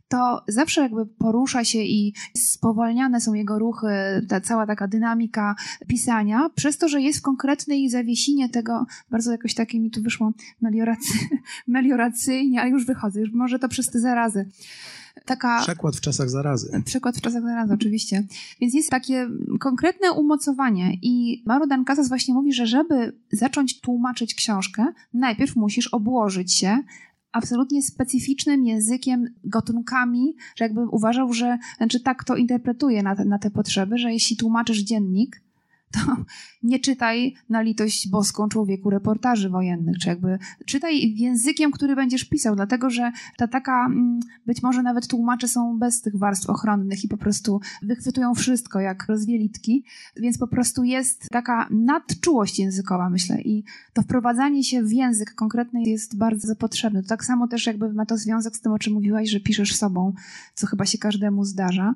to zawsze jakby porusza się i spowalniane są jego ruchy, ta cała taka dynamika pisania, przez to, że jest w konkretnej zawiesinie tego, bardzo jakoś takie mi tu wyszło melioracy, melioracyjnie, ale już wychodzę, już może to przez te zarazy. Taka, przekład w czasach zarazy. Przekład w czasach zarazy, oczywiście. Więc jest takie konkretne umocowanie i Marudan Casas właśnie mówi, że żeby zacząć tłumaczyć książkę, najpierw musisz obłożyć się absolutnie specyficznym językiem, gatunkami, że jakby uważał, że, znaczy tak to interpretuje na te, na te potrzeby, że jeśli tłumaczysz dziennik, to nie czytaj na litość boską człowieku reportaży wojennych, czy jakby czytaj językiem, który będziesz pisał, dlatego że ta taka, mm, być może nawet tłumacze są bez tych warstw ochronnych i po prostu wychwytują wszystko jak rozwielitki, więc po prostu jest taka nadczułość językowa, myślę, i to wprowadzanie się w język konkretny jest bardzo potrzebne. To tak samo też jakby ma to związek z tym, o czym mówiłaś, że piszesz sobą, co chyba się każdemu zdarza.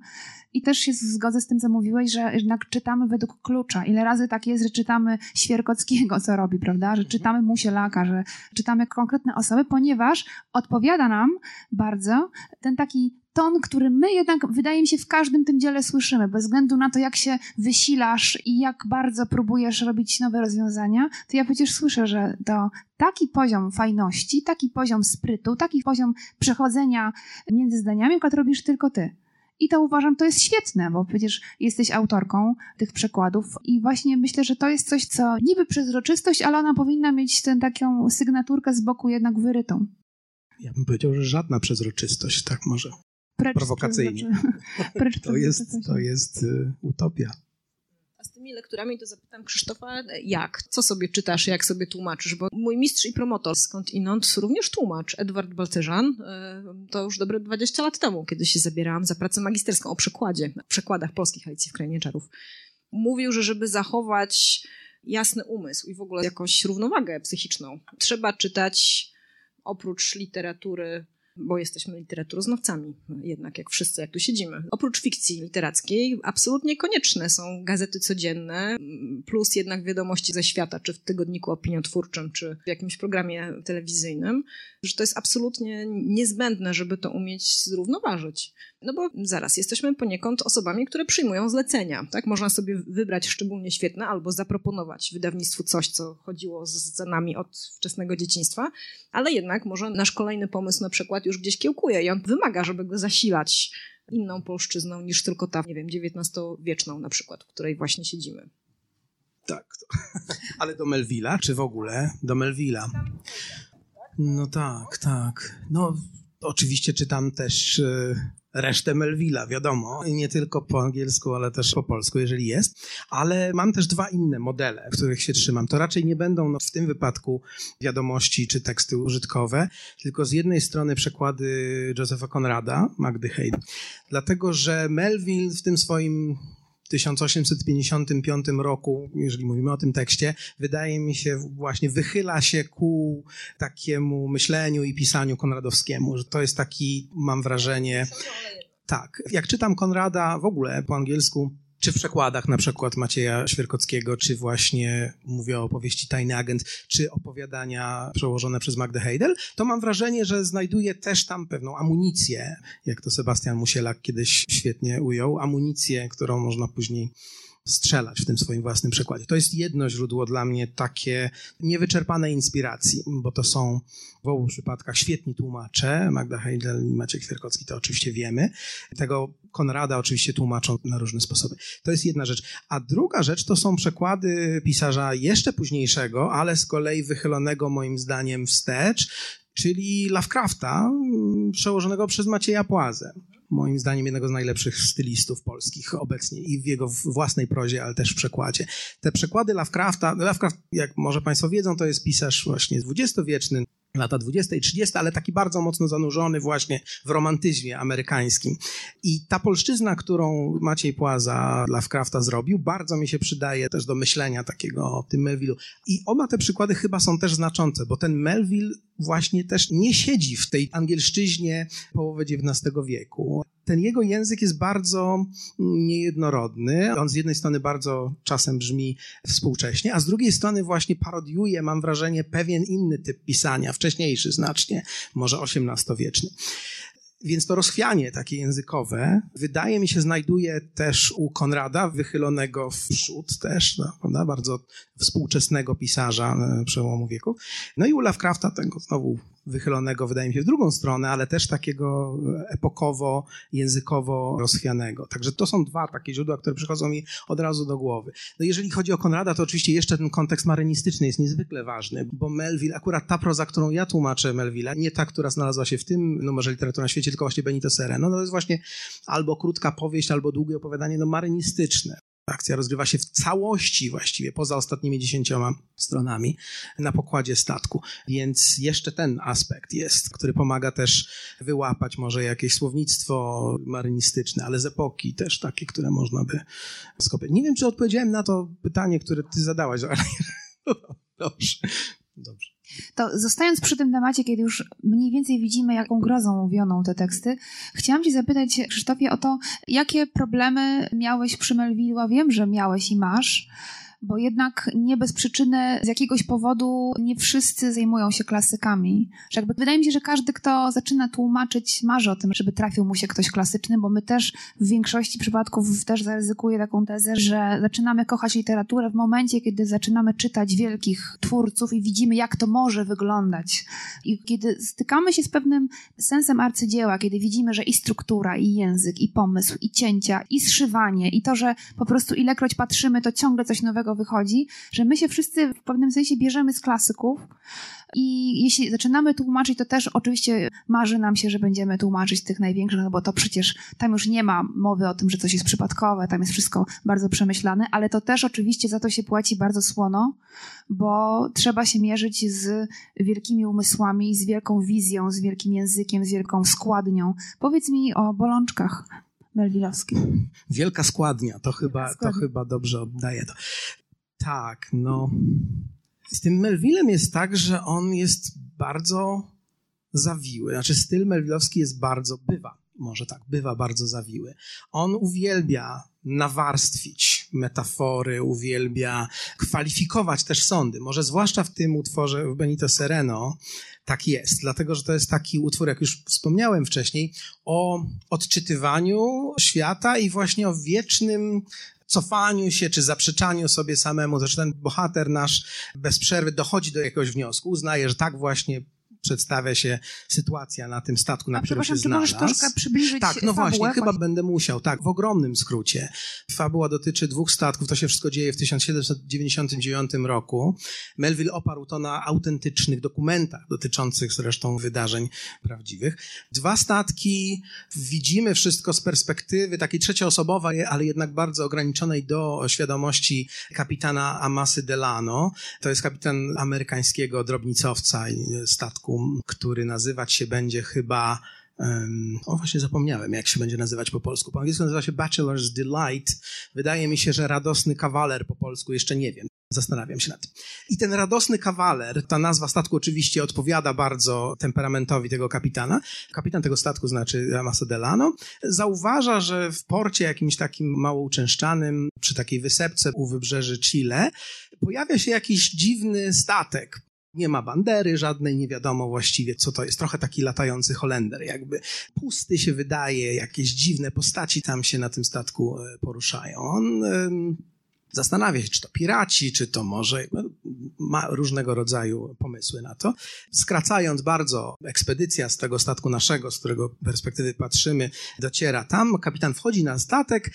I też się zgodzę z tym, co mówiłeś, że jednak czytamy według klucza. Ile razy tak jest, że czytamy Świerkockiego, co robi, prawda? Że mhm. czytamy Musielaka, że czytamy konkretne osoby, ponieważ odpowiada nam bardzo ten taki ton, który my jednak, wydaje mi się, w każdym tym dziele słyszymy, bez względu na to, jak się wysilasz i jak bardzo próbujesz robić nowe rozwiązania, to ja przecież słyszę, że to taki poziom fajności, taki poziom sprytu, taki poziom przechodzenia między zdaniami, który robisz tylko ty. I to uważam, to jest świetne, bo przecież jesteś autorką tych przekładów i właśnie myślę, że to jest coś, co niby przezroczystość, ale ona powinna mieć tę taką sygnaturkę z boku jednak wyrytą. Ja bym powiedział, że żadna przezroczystość, tak może. Precz prowokacyjnie. Precz to, jest, to jest y, utopia tymi lekturami to zapytam Krzysztofa, jak? Co sobie czytasz, jak sobie tłumaczysz? Bo mój mistrz i promotor skąd inąd również tłumacz, Edward Balcerzan, e, to już dobre 20 lat temu, kiedy się zabierałam za pracę magisterską o przekładzie, przekładach polskich Alicji w Krainie Czarów. Mówił, że żeby zachować jasny umysł i w ogóle jakąś równowagę psychiczną, trzeba czytać oprócz literatury bo jesteśmy literaturoznawcami, jednak jak wszyscy, jak tu siedzimy. Oprócz fikcji literackiej, absolutnie konieczne są gazety codzienne, plus jednak wiadomości ze świata, czy w tygodniku opiniotwórczym, czy w jakimś programie telewizyjnym, że to jest absolutnie niezbędne, żeby to umieć zrównoważyć. No bo zaraz, jesteśmy poniekąd osobami, które przyjmują zlecenia, tak? Można sobie wybrać szczególnie świetne albo zaproponować wydawnictwu coś, co chodziło za nami od wczesnego dzieciństwa, ale jednak może nasz kolejny pomysł na przykład już gdzieś kiełkuje i on wymaga, żeby go zasilać inną polszczyzną niż tylko ta, nie wiem, XIX-wieczną na przykład, w której właśnie siedzimy. Tak, ale do Melvilla, czy w ogóle do Melvilla? No tak, tak. No, oczywiście czytam też y, resztę Melvilla, wiadomo, nie tylko po angielsku, ale też po polsku, jeżeli jest. Ale mam też dwa inne modele, których się trzymam. To raczej nie będą no, w tym wypadku wiadomości czy teksty użytkowe, tylko z jednej strony przekłady Josepha Conrada, Magdy Hayden, dlatego że Melville w tym swoim 1855 roku, jeżeli mówimy o tym tekście, wydaje mi się właśnie wychyla się ku takiemu myśleniu i pisaniu konradowskiemu, że to jest taki, mam wrażenie, tak. Jak czytam Konrada w ogóle po angielsku, czy w przekładach na przykład Macieja Świerkockiego, czy właśnie mówię o opowieści Tajny Agent, czy opowiadania przełożone przez Magdę Heidel, to mam wrażenie, że znajduje też tam pewną amunicję, jak to Sebastian Musielak kiedyś świetnie ujął, amunicję, którą można później strzelać w tym swoim własnym przekładzie. To jest jedno źródło dla mnie takie niewyczerpane inspiracji, bo to są w obu przypadkach świetni tłumacze, Magda Heidel i Maciek Kwierkowski, to oczywiście wiemy. Tego Konrada oczywiście tłumaczą na różne sposoby. To jest jedna rzecz. A druga rzecz to są przekłady pisarza jeszcze późniejszego, ale z kolei wychylonego moim zdaniem wstecz, czyli Lovecrafta, przełożonego przez Macieja Płazę moim zdaniem jednego z najlepszych stylistów polskich obecnie i w jego własnej prozie, ale też w przekładzie. Te przekłady Lovecrafta, Lovecraft, jak może Państwo wiedzą, to jest pisarz właśnie dwudziestowieczny, lata 20 i 30, ale taki bardzo mocno zanurzony właśnie w romantyzmie amerykańskim. I ta polszczyzna, którą Maciej Płaza Lovecrafta zrobił, bardzo mi się przydaje też do myślenia takiego o tym Melville'u. I oba te przykłady chyba są też znaczące, bo ten Melville właśnie też nie siedzi w tej angielszczyźnie połowy XIX wieku. Ten jego język jest bardzo niejednorodny. On z jednej strony bardzo czasem brzmi współcześnie, a z drugiej strony właśnie parodiuje, mam wrażenie, pewien inny typ pisania, wcześniejszy znacznie, może XVIII-wieczny. Więc to rozchwianie takie językowe, wydaje mi się, znajduje też u Konrada, wychylonego w przód też, no, prawda, bardzo współczesnego pisarza e, przełomu wieku. No i u Lovecrafta, tego znowu wychylonego, wydaje mi się, w drugą stronę, ale też takiego epokowo, językowo rozchwianego. Także to są dwa takie źródła, które przychodzą mi od razu do głowy. No jeżeli chodzi o Konrada, to oczywiście jeszcze ten kontekst marynistyczny jest niezwykle ważny, bo Melville, akurat ta proza, którą ja tłumaczę Melville'a, nie ta, która znalazła się w tym numerze literatury na świecie, tylko właśnie Benito Sereno, no to jest właśnie albo krótka powieść, albo długie opowiadanie, no marynistyczne. Akcja rozgrywa się w całości właściwie, poza ostatnimi dziesięcioma stronami na pokładzie statku. Więc jeszcze ten aspekt jest, który pomaga też wyłapać może jakieś słownictwo marynistyczne, ale z epoki też takie, które można by skopiać. Nie wiem, czy odpowiedziałem na to pytanie, które ty zadałaś, ale dobrze. Dobrze. To zostając przy tym temacie, kiedy już mniej więcej widzimy, jaką grozą mówioną te teksty, chciałam Cię zapytać, Krzysztofie, o to, jakie problemy miałeś przy Melville'a? Wiem, że miałeś i masz bo jednak nie bez przyczyny z jakiegoś powodu nie wszyscy zajmują się klasykami. Że jakby wydaje mi się, że każdy, kto zaczyna tłumaczyć, marzy o tym, żeby trafił mu się ktoś klasyczny, bo my też w większości przypadków też zaryzykuję taką tezę, że zaczynamy kochać literaturę w momencie, kiedy zaczynamy czytać wielkich twórców i widzimy, jak to może wyglądać. I kiedy stykamy się z pewnym sensem arcydzieła, kiedy widzimy, że i struktura, i język, i pomysł, i cięcia, i zszywanie, i to, że po prostu ilekroć patrzymy, to ciągle coś nowego wychodzi, że my się wszyscy w pewnym sensie bierzemy z klasyków i jeśli zaczynamy tłumaczyć, to też oczywiście marzy nam się, że będziemy tłumaczyć tych największych, no bo to przecież tam już nie ma mowy o tym, że coś jest przypadkowe, tam jest wszystko bardzo przemyślane, ale to też oczywiście za to się płaci bardzo słono, bo trzeba się mierzyć z wielkimi umysłami, z wielką wizją, z wielkim językiem, z wielką składnią. Powiedz mi o bolączkach Melwilowskich. Wielka składnia, to chyba, składnia. to chyba dobrze oddaje to. Tak, no. Z tym Melvillem jest tak, że on jest bardzo zawiły. Znaczy, styl melvillowski jest bardzo, bywa, może tak, bywa bardzo zawiły. On uwielbia nawarstwić metafory, uwielbia kwalifikować też sądy. Może zwłaszcza w tym utworze w Benito Sereno tak jest, dlatego że to jest taki utwór, jak już wspomniałem wcześniej, o odczytywaniu świata i właśnie o wiecznym cofaniu się czy zaprzeczaniu sobie samemu. Zresztą ten bohater nasz bez przerwy dochodzi do jakiegoś wniosku, uznaje, że tak właśnie przedstawia się sytuacja na tym statku, na którym się znalazł. Czy możesz troszkę przybliżyć Tak, no fabułę? właśnie, chyba będę musiał. Tak, w ogromnym skrócie. Fabuła dotyczy dwóch statków, to się wszystko dzieje w 1799 roku. Melville oparł to na autentycznych dokumentach dotyczących zresztą wydarzeń prawdziwych. Dwa statki, widzimy wszystko z perspektywy takiej trzecioosobowej, ale jednak bardzo ograniczonej do świadomości kapitana Amasy Delano. To jest kapitan amerykańskiego drobnicowca statku który nazywać się będzie chyba o, właśnie zapomniałem, jak się będzie nazywać po polsku. Po angielsku nazywa się Bachelor's Delight. Wydaje mi się, że radosny kawaler po polsku jeszcze nie wiem. Zastanawiam się nad tym. I ten radosny kawaler, ta nazwa statku oczywiście odpowiada bardzo temperamentowi tego kapitana. Kapitan tego statku znaczy Amaso Delano. Zauważa, że w porcie jakimś takim mało uczęszczanym, przy takiej wysepce u wybrzeży Chile, pojawia się jakiś dziwny statek. Nie ma bandery żadnej, nie wiadomo właściwie, co to jest. Trochę taki latający Holender, jakby pusty się wydaje, jakieś dziwne postaci tam się na tym statku e, poruszają. On zastanawia się, czy to piraci, czy to może, no, ma różnego rodzaju pomysły na to. Skracając bardzo, ekspedycja z tego statku naszego, z którego perspektywy patrzymy, dociera tam, kapitan wchodzi na statek,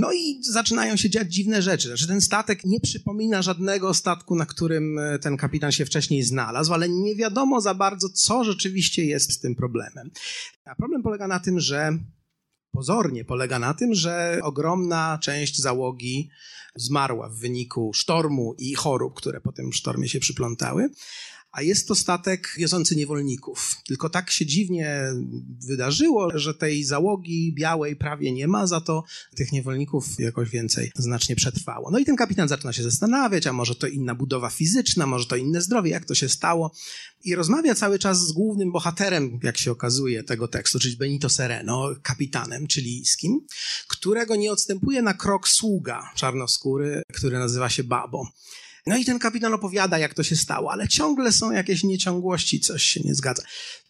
no i zaczynają się dziać dziwne rzeczy. Znaczy, ten statek nie przypomina żadnego statku, na którym e, ten kapitan się wcześniej znalazł, ale nie wiadomo za bardzo, co rzeczywiście jest z tym problemem. A problem polega na tym, że pozornie polega na tym, że ogromna część załogi zmarła w wyniku sztormu i chorób, które po tym sztormie się przyplątały a jest to statek wiozący niewolników. Tylko tak się dziwnie wydarzyło, że tej załogi białej prawie nie ma, za to tych niewolników jakoś więcej znacznie przetrwało. No i ten kapitan zaczyna się zastanawiać, a może to inna budowa fizyczna, może to inne zdrowie, jak to się stało. I rozmawia cały czas z głównym bohaterem, jak się okazuje, tego tekstu, czyli Benito Sereno, kapitanem chilijskim, którego nie odstępuje na krok sługa czarnoskóry, który nazywa się Babo. No i ten kapitan opowiada, jak to się stało, ale ciągle są jakieś nieciągłości, coś się nie zgadza.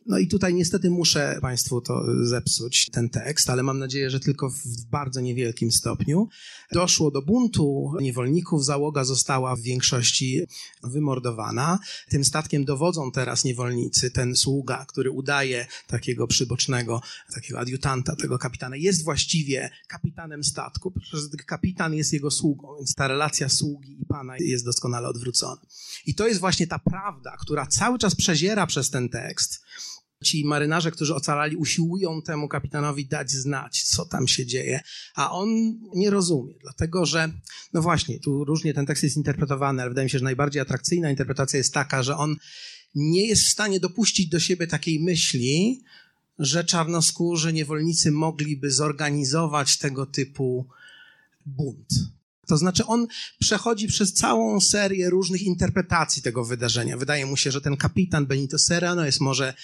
No i tutaj niestety muszę Państwu to zepsuć, ten tekst, ale mam nadzieję, że tylko w bardzo niewielkim stopniu. Doszło do buntu niewolników, załoga została w większości wymordowana. Tym statkiem dowodzą teraz niewolnicy. Ten sługa, który udaje takiego przybocznego, takiego adiutanta tego kapitana, jest właściwie kapitanem statku, kapitan jest jego sługą, więc ta relacja sługi i pana jest doskonale odwrócona. I to jest właśnie ta prawda, która cały czas przeziera przez ten tekst Ci marynarze, którzy ocalali, usiłują temu kapitanowi dać znać, co tam się dzieje, a on nie rozumie, dlatego że, no właśnie, tu różnie ten tekst jest interpretowany, ale wydaje mi się, że najbardziej atrakcyjna interpretacja jest taka, że on nie jest w stanie dopuścić do siebie takiej myśli, że czarnoskórzy niewolnicy mogliby zorganizować tego typu bunt. To znaczy, on przechodzi przez całą serię różnych interpretacji tego wydarzenia. Wydaje mu się, że ten kapitan Benito Serrano jest może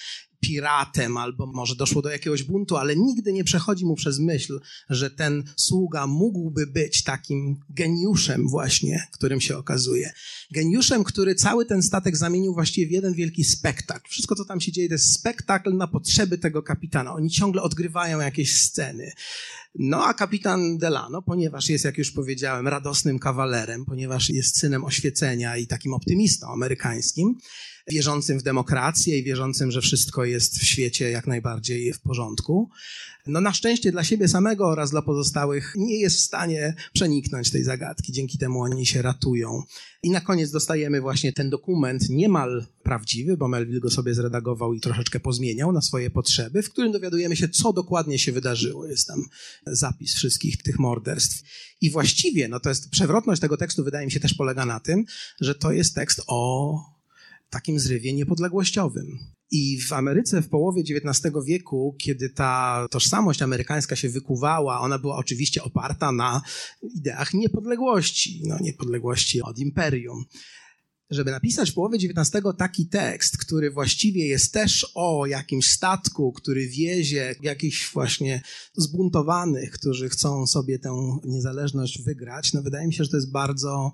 piratem, albo może doszło do jakiegoś buntu, ale nigdy nie przechodzi mu przez myśl, że ten sługa mógłby być takim geniuszem właśnie, którym się okazuje. Geniuszem, który cały ten statek zamienił właściwie w jeden wielki spektakl. Wszystko, co tam się dzieje, to jest spektakl na potrzeby tego kapitana. Oni ciągle odgrywają jakieś sceny. No a kapitan Delano, ponieważ jest, jak już powiedziałem, radosnym kawalerem, ponieważ jest synem oświecenia i takim optymistą amerykańskim, wierzącym w demokrację i wierzącym, że wszystko jest w świecie jak najbardziej w porządku. No na szczęście dla siebie samego oraz dla pozostałych nie jest w stanie przeniknąć tej zagadki. Dzięki temu oni się ratują. I na koniec dostajemy właśnie ten dokument niemal prawdziwy, bo Melville go sobie zredagował i troszeczkę pozmieniał na swoje potrzeby, w którym dowiadujemy się, co dokładnie się wydarzyło. Jest tam zapis wszystkich tych morderstw. I właściwie, no to jest przewrotność tego tekstu, wydaje mi się, też polega na tym, że to jest tekst o takim zrywie niepodległościowym. I w Ameryce w połowie XIX wieku, kiedy ta tożsamość amerykańska się wykuwała, ona była oczywiście oparta na ideach niepodległości, no niepodległości od imperium żeby napisać w połowie XIX taki tekst, który właściwie jest też o jakimś statku, który wiezie jakichś właśnie zbuntowanych, którzy chcą sobie tę niezależność wygrać, no wydaje mi się, że to jest bardzo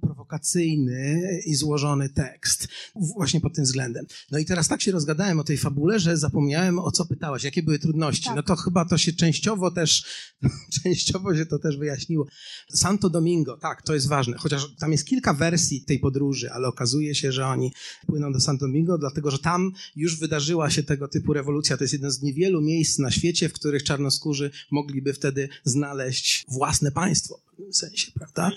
prowokacyjny i złożony tekst. Właśnie pod tym względem. No i teraz tak się rozgadałem o tej fabule, że zapomniałem o co pytałaś, jakie były trudności. Tak. No to chyba to się częściowo też, częściowo się to też wyjaśniło. Santo Domingo, tak, to jest ważne, chociaż tam jest kilka wersji tej podróży, ale okazuje się, że oni płyną do Santo Domingo, dlatego że tam już wydarzyła się tego typu rewolucja. To jest jeden z niewielu miejsc na świecie, w których czarnoskórzy mogliby wtedy znaleźć własne państwo w pewnym sensie, prawda?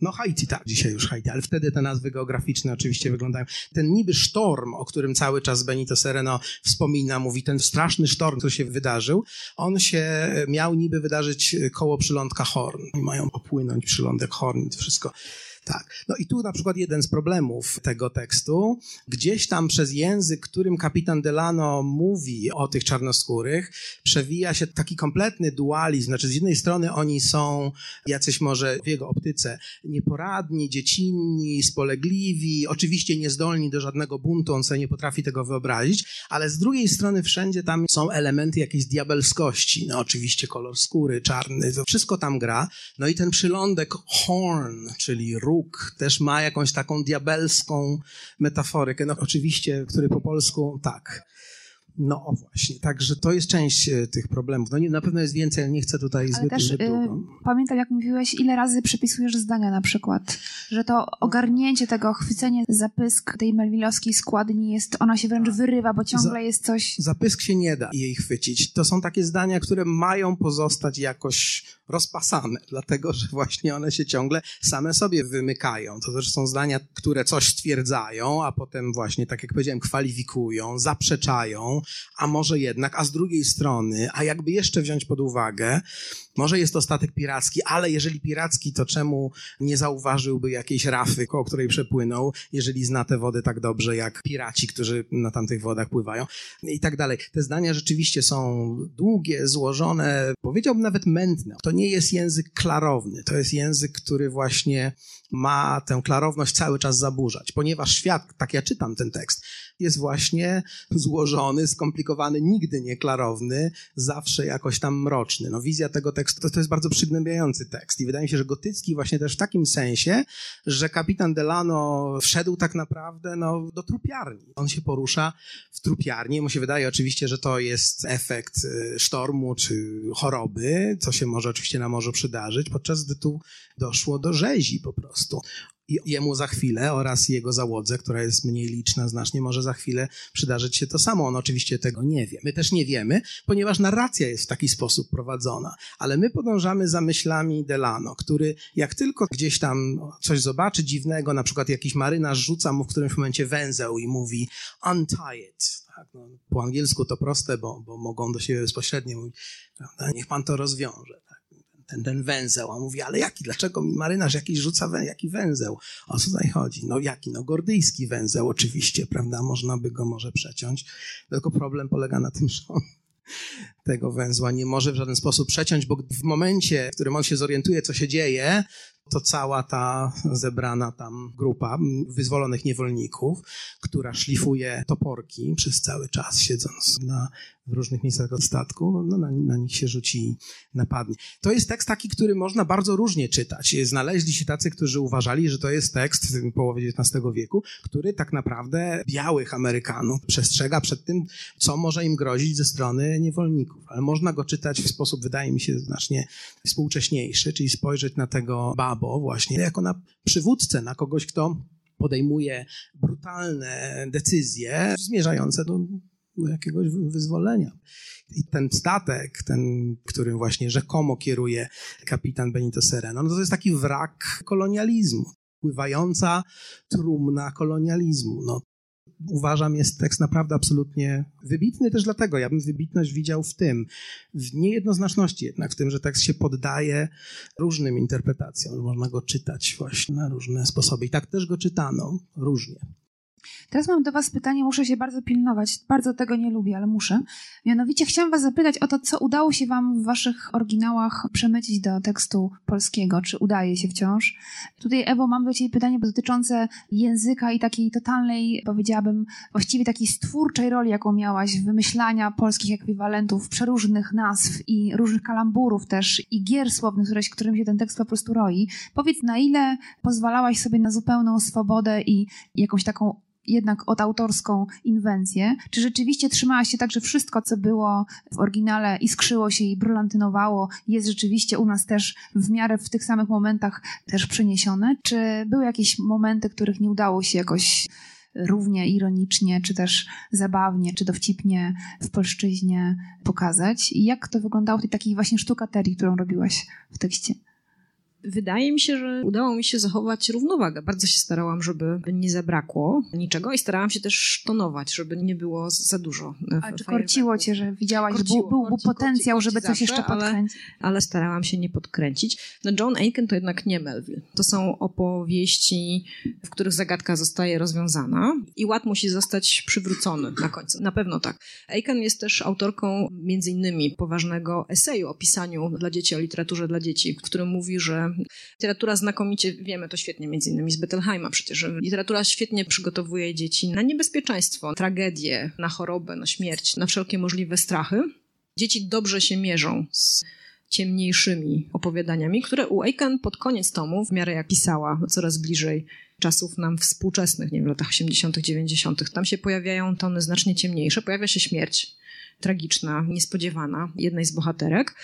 No Haiti, tak, dzisiaj już Haiti, ale wtedy te nazwy geograficzne oczywiście wyglądają. Ten niby sztorm, o którym cały czas Benito Sereno wspomina, mówi, ten straszny sztorm, który się wydarzył, on się miał niby wydarzyć koło przylądka Horn. Mają popłynąć przylądek Horn i to wszystko Tak. No i tu na przykład jeden z problemów tego tekstu. Gdzieś tam przez język, którym kapitan Delano mówi o tych czarnoskórych, przewija się taki kompletny dualizm. Znaczy z jednej strony oni są jacyś może w jego optyce nieporadni, dziecinni, spolegliwi, oczywiście niezdolni do żadnego buntu, on sobie nie potrafi tego wyobrazić, ale z drugiej strony wszędzie tam są elementy jakiejś diabelskości. No oczywiście kolor skóry, czarny, to wszystko tam gra. No i ten przylądek horn, czyli róg, też ma jakąś taką diabelską metaforykę. No oczywiście, który po polsku tak. No właśnie, także to jest część e, tych problemów. No nie, na pewno jest więcej, ale nie chcę tutaj zbyt, też, zbyt długo. Y, pamiętam, jak mówiłeś, ile razy przepisujesz zdania na przykład, że to ogarnięcie tego, chwycenie zapysk tej melwilowskiej składni jest, ona się wręcz wyrywa, bo ciągle Za- jest coś... Zapysk się nie da jej chwycić. To są takie zdania, które mają pozostać jakoś rozpasane, dlatego że właśnie one się ciągle same sobie wymykają. To też są zdania, które coś stwierdzają, a potem właśnie, tak jak powiedziałem, kwalifikują, zaprzeczają, a może jednak, a z drugiej strony, a jakby jeszcze wziąć pod uwagę, może jest to statek piracki, ale jeżeli piracki, to czemu nie zauważyłby jakiejś rafy, koło której przepłynął, jeżeli zna te wody tak dobrze jak piraci, którzy na tamtych wodach pływają i tak dalej. Te zdania rzeczywiście są długie, złożone, powiedziałbym nawet mętne. To nie jest język klarowny, to jest język, który właśnie ma tę klarowność cały czas zaburzać, ponieważ świat, tak ja czytam ten tekst, jest właśnie złożony, skomplikowany, nigdy nie klarowny, zawsze jakoś tam mroczny. No wizja tego tekstu to, to jest bardzo przygnębiający tekst i wydaje mi się, że gotycki właśnie też w takim sensie, że kapitan Delano wszedł tak naprawdę no, do trupiarni. On się porusza w trupiarni, mu się wydaje oczywiście, że to jest efekt y, sztormu czy choroby, co się może oczywiście na morzu przydarzyć, podczas gdy tu doszło do rzezi po prostu. I jemu za chwilę oraz jego załodze, która jest mniej liczna znacznie, może za chwilę przydarzyć się to samo. On oczywiście tego nie wie. My też nie wiemy, ponieważ narracja jest w taki sposób prowadzona. Ale my podążamy za myślami Delano, który jak tylko gdzieś tam coś zobaczy dziwnego, na przykład jakiś marynarz rzuca mu w którymś momencie węzeł i mówi untie it. Tak, no, po angielsku to proste, bo, bo mogą do siebie bezpośrednio mówić, prawda? niech pan to rozwiąże. Tak? Ten, ten węzeł. A mówi, ale jaki? Dlaczego mi marynarz jakiś rzuca wę, jaki węzeł? O co tutaj chodzi? No jaki? No gordyjski węzeł oczywiście, prawda? Można by go może przeciąć. Tylko problem polega na tym, że on tego węzła nie może w żaden sposób przeciąć, bo w momencie, w którym on się zorientuje, co się dzieje, to cała ta zebrana tam grupa wyzwolonych niewolników, która szlifuje toporki przez cały czas, siedząc na, w różnych miejscach od statku, no, na, na nich się rzuci napadnie. To jest tekst taki, który można bardzo różnie czytać. Znaleźli się tacy, którzy uważali, że to jest tekst w połowie XIX wieku, który tak naprawdę białych Amerykanów przestrzega przed tym, co może im grozić ze strony niewolników. Ale można go czytać w sposób, wydaje mi się, znacznie współcześniejszy, czyli spojrzeć na tego babo właśnie jako na przywódcę, na kogoś, kto podejmuje brutalne decyzje zmierzające do, jakiegoś wyzwolenia. I ten statek, ten, którym właśnie rzekomo kieruje kapitan Benito Sereno, no to jest taki wrak kolonializmu, pływająca trumna kolonializmu. No, uważam, jest tekst naprawdę absolutnie wybitny też dlatego. Ja bym wybitność widział w tym, w niejednoznaczności jednak, w tym, że tekst się poddaje różnym interpretacjom. Można go czytać właśnie na różne sposoby. I tak też go czytano różnie. Teraz mam do Was pytanie, muszę się bardzo pilnować. Bardzo tego nie lubię, ale muszę. Mianowicie chciałam Was zapytać o to, co udało się Wam w Waszych oryginałach przemycić do tekstu polskiego. Czy udaje się wciąż? Tutaj, Ewo, mam do Ciebie pytanie dotyczące języka i takiej totalnej, powiedziałabym, właściwie takiej stwórczej roli, jaką miałaś w wymyślania polskich ekwiwalentów, przeróżnych nazw i różnych kalamburów też i gier słownych, którym się ten tekst po prostu roi. Powiedz, na ile pozwalałaś sobie na zupełną swobodę i jakąś taką jednak odautorską inwencję? Czy rzeczywiście trzymałaś się tak, że wszystko, co było w oryginale iskrzyło się i brylantynowało, jest rzeczywiście u nas też w miarę w tych samych momentach też przeniesione? Czy były jakieś momenty, których nie udało się jakoś równie ironicznie, czy też zabawnie, czy dowcipnie w polszczyźnie pokazać? I jak to wyglądało w tej takiej właśnie sztukaterii, którą robiłaś w tekście? Wydaje mi się, że udało mi się zachować równowagę. Bardzo się starałam, żeby nie zabrakło niczego i starałam się też tonować, żeby nie było za dużo. A czy korciło cię, że widziałaś, korciło, że był, był korci, potencjał, korci, żeby coś zawsze, jeszcze podkręcić? Ale, ale, starałam się nie podkręcić. No John Aiken to jednak nie Melville. To są opowieści, w których zagadka zostaje rozwiązana i ład musi zostać przywrócony na końcu. Na pewno tak. Aiken jest też autorką między innymi poważnego eseju o pisaniu dla dzieci, o literaturze dla dzieci, w którym mówi, że literatura znakomicie, wiemy to świetnie między innymi z Bettelheima przecież, że literatura świetnie przygotowuje dzieci na niebezpieczeństwo, tragedię, na chorobę, na śmierć, na wszelkie możliwe strachy. Dzieci dobrze się mierzą z ciemniejszymi opowiadaniami, które u Aiken pod koniec tomu, w miarę jak pisała, coraz bliżej czasów nam współczesnych, nie wiem, latach 80., 90., tam się pojawiają tony znacznie ciemniejsze. Pojawia się śmierć tragiczna, niespodziewana jednej z bohaterek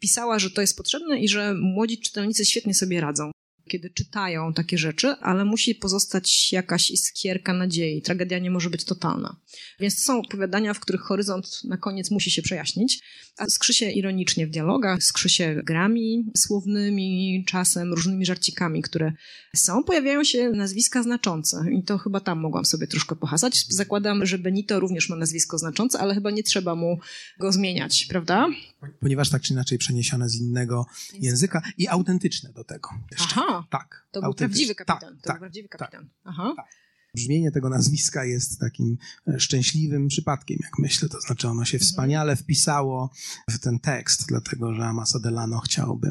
pisała, że to jest potrzebne i że młodzi czytelnicy świetnie sobie radzą kiedy czytają takie rzeczy, ale musi pozostać jakaś iskierka nadziei. Tragedia nie może być totalna. Więc to są opowiadania, w których horyzont na koniec musi się przejaśnić, a skrzy się ironicznie w dialogach, skrzy się grami słownymi, czasem różnymi żarcikami, które są. Pojawiają się nazwiska znaczące i to chyba tam mogłam sobie troszkę pohasać. Zakładam, że Benito również ma nazwisko znaczące, ale chyba nie trzeba mu go zmieniać, prawda? Ponieważ tak czy inaczej przeniesione z innego języka i autentyczne do tego. Jeszcze. Aha, tak. To był prawdziwy kapitan. Tak, to tak, był prawdziwy tak, kapitan. Tak, Aha. Tak brzmienie tego nazwiska jest takim e, szczęśliwym przypadkiem, jak myślę. To znaczy, ono się mhm. wspaniale wpisało w ten tekst, dlatego że Amaso Delano chciałby.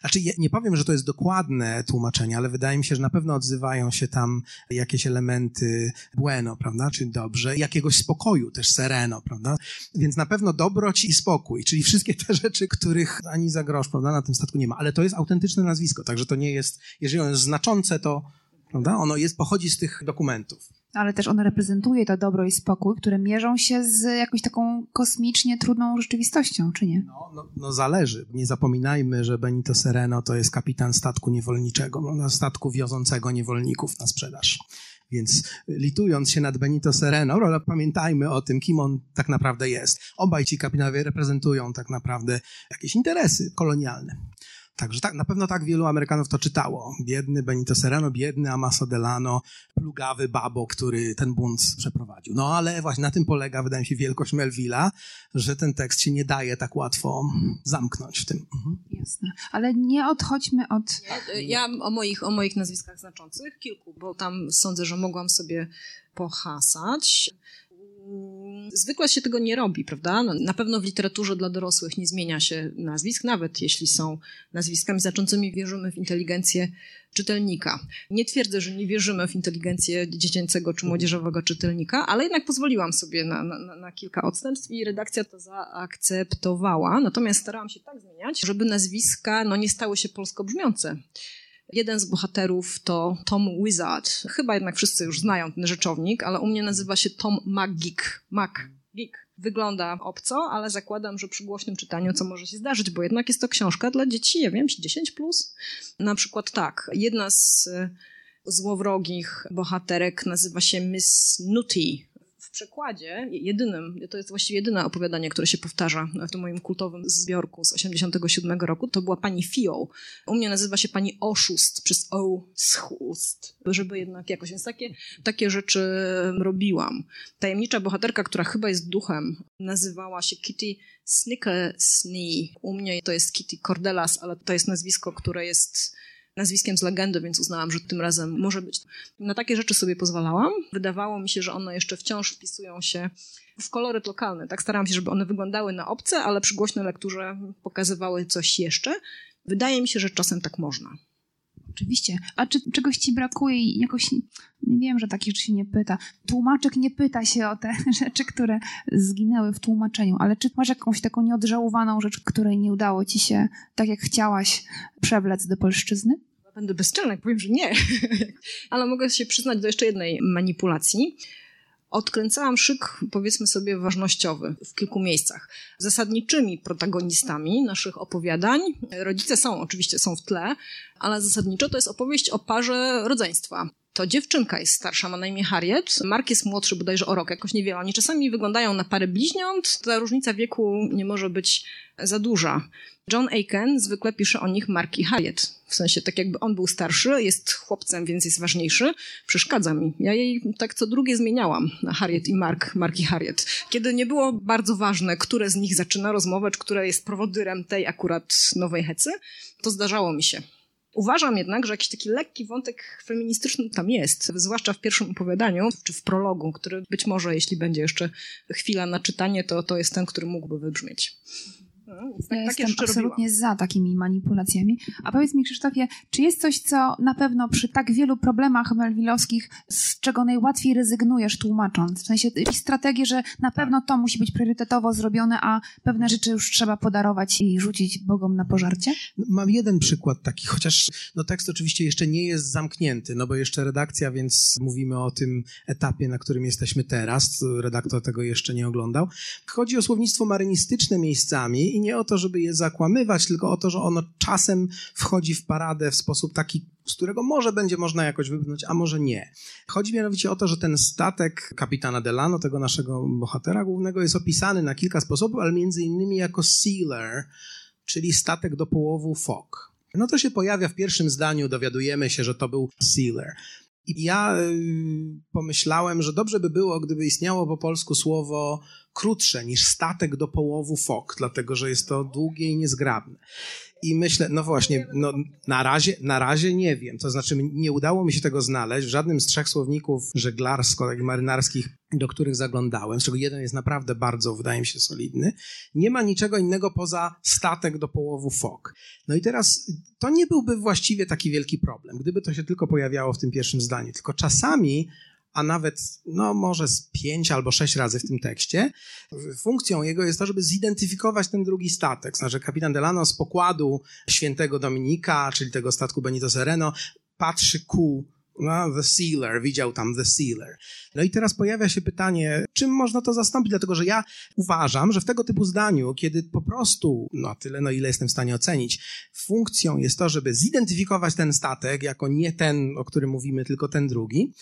Znaczy, nie powiem, że to jest dokładne tłumaczenie, ale wydaje mi się, że na pewno odzywają się tam jakieś elementy bueno, prawda, czy dobrze, jakiegoś spokoju, też sereno, prawda. Więc na pewno dobroć i spokój, czyli wszystkie te rzeczy, których ani za grosz, prawda, na tym statku nie ma. Ale to jest autentyczne nazwisko, także to nie jest, jeżeli ono jest znaczące, to Prawda? Ono jest, pochodzi z tych dokumentów. Ale też ono reprezentuje to dobro i spokój, które mierzą się z jakąś taką kosmicznie trudną rzeczywistością, czy nie? No, no, no zależy. Nie zapominajmy, że Benito Sereno to jest kapitan statku niewolniczego, no, statku wiozącego niewolników na sprzedaż. Więc litując się nad Benito Sereno, ale pamiętajmy o tym, kim on tak naprawdę jest. Obaj ci kapitanowie reprezentują tak naprawdę jakieś interesy kolonialne. Także tak, na pewno tak wielu Amerykanów to czytało. Biedny Benito Serrano, biedny Amaso Delano, plugawy babo, który ten bunt przeprowadził. No ale właśnie na tym polega, wydaje mi się, wielkość Melvilla, że ten tekst się nie daje tak łatwo zamknąć w tym. Mhm. Jasne. Ale nie odchodźmy od... Ja, ja o, moich, o moich nazwiskach znaczących, kilku, bo tam sądzę, że mogłam sobie pohasać zwykle się tego nie robi, prawda? No, na pewno w literaturze dla dorosłych nie zmienia się nazwisk, nawet jeśli są nazwiskami znaczącymi, wierzymy w inteligencję czytelnika. Nie twierdzę, że nie wierzymy w inteligencję dziecięcego czy młodzieżowego czytelnika, ale jednak pozwoliłam sobie na, na, na kilka odstępstw i redakcja to zaakceptowała. Natomiast starałam się tak zmieniać, żeby nazwiska no, nie stały się polsko brzmiące. Jeden z bohaterów to Tom Wizard. Chyba jednak wszyscy już znają ten rzeczownik, ale u mnie nazywa się Tom McGeek. McGeek. Wygląda obco, ale zakładam, że przy głośnym czytaniu co może się zdarzyć, bo jednak jest to książka dla dzieci, nie wiem, 10 plus. Na przykład tak, jedna z złowrogich bohaterek nazywa się Miss Nutty przekładzie, jedynym, to jest właściwie jedyne opowiadanie, które się powtarza w tym moim kultowym zbiorku z 87 roku, to była pani Fio. U mnie nazywa się pani Oszust przez O schust, żeby jednak jakoś, więc takie, takie rzeczy robiłam. Tajemnicza bohaterka, która chyba jest duchem, nazywała się Kitty Snickersnee. U mnie to jest Kitty Cordelas, ale to jest nazwisko, które jest nazwiskiem z legendy, więc uznałam, że tym razem może być. Na takie rzeczy sobie pozwalałam. Wydawało mi się, że one jeszcze wciąż wpisują się w koloryt lokalny. Tak starałam się, żeby one wyglądały na obce, ale przy głośnej lekturze pokazywały coś jeszcze. Wydaje mi się, że czasem tak można. Oczywiście. A czy czegoś ci brakuje i jakoś, nie wiem, że takich rzeczy się nie pyta. Tłumaczek nie pyta się o te rzeczy, które zginęły w tłumaczeniu, ale czy masz jakąś taką nieodżałowaną rzecz, której nie udało ci się, tak jak chciałaś, przewlec do polszczyzny? Będę bezczelna, powiem, że nie. ale mogę się przyznać do jeszcze jednej manipulacji odkręcałam szyk, powiedzmy sobie, ważnościowy w kilku miejscach. Zasadniczymi protagonistami naszych opowiadań, rodzice są, oczywiście są w tle, ale zasadniczo to jest opowieść o parze rodzeństwa. To dziewczynka jest starsza, ma na imię Harriet, Mark jest młodszy bodajże o rok, jakoś niewiele. Oni czasami wyglądają na parę bliźniąt, ta różnica wieku nie może być za duża. John Aiken zwykle pisze o nich Mark i Harriet. W sensie tak jakby on był starszy, jest chłopcem, więc jest ważniejszy. Przeszkadza mi. Ja jej tak co drugie zmieniałam na Harriet i Mark, Mark i Harriet. Kiedy nie było bardzo ważne, które z nich zaczyna rozmowę, czy które jest prowodyrem tej akurat nowej hecy, to zdarzało mi się. Uważam jednak, że jakiś taki lekki wątek feministyczny tam jest, zwłaszcza w pierwszym opowiadaniu, czy w prologu, który być może, jeśli będzie jeszcze chwila na czytanie, to, to jest ten, który mógłby wybrzmieć. No, ja jestem absolutnie za takimi manipulacjami. A powiedz mi, Krzysztofie, czy jest coś, co na pewno przy tak wielu problemach melwilowskich, z czego najłatwiej rezygnujesz tłumacząc? W sensie strategię, że na pewno to musi być priorytetowo zrobione, a pewne rzeczy już trzeba podarować i rzucić Bogom na pożarcie? No, mam jeden przykład taki, chociaż no, tekst oczywiście jeszcze nie jest zamknięty, no bo jeszcze redakcja, więc mówimy o tym etapie, na którym jesteśmy teraz. Redaktor tego jeszcze nie oglądał. Chodzi o słownictwo marynistyczne miejscami i nie o to, żeby je zakłamywać, tylko o to, że ono czasem wchodzi w paradę w sposób taki, z którego może będzie można jakoś wybrnąć, a może nie. Chodzi mianowicie o to, że ten statek kapitana Delano, tego naszego bohatera głównego, jest opisany na kilka sposobów, ale między innymi jako sealer, czyli statek do połowu fok. No to się pojawia w pierwszym zdaniu, dowiadujemy się, że to był sealer. I ja y, pomyślałem, że dobrze by było, gdyby istniało po polsku słowo krótsze niż statek do połowu fok, dlatego że jest to długie i niezgrabne. I myślę, no właśnie, no, na, razie, na razie nie wiem. To znaczy, nie udało mi się tego znaleźć w żadnym z trzech słowników żeglarsko i marynarskich, do których zaglądałem, z czego jeden jest naprawdę bardzo, wydaje mi się, solidny. Nie ma niczego innego poza statek do połowu fok. No i teraz to nie byłby właściwie taki wielki problem, gdyby to się tylko pojawiało w tym pierwszym zdaniu. Tylko czasami a nawet no może z pięć albo sześć razy w tym tekście. Funkcją jego jest to, żeby zidentyfikować ten drugi statek. Znaczy kapitan Delano z pokładu świętego Dominika, czyli tego statku Benito Sereno, patrzy ku no, the sealer, widział tam the sealer. No i teraz pojawia się pytanie, czym można to zastąpić? Dlatego, że ja uważam, że w tego typu zdaniu, kiedy po prostu, no tyle, no ile jestem w stanie ocenić, funkcją jest to, żeby zidentyfikować ten statek jako nie ten, o którym mówimy, tylko ten drugi,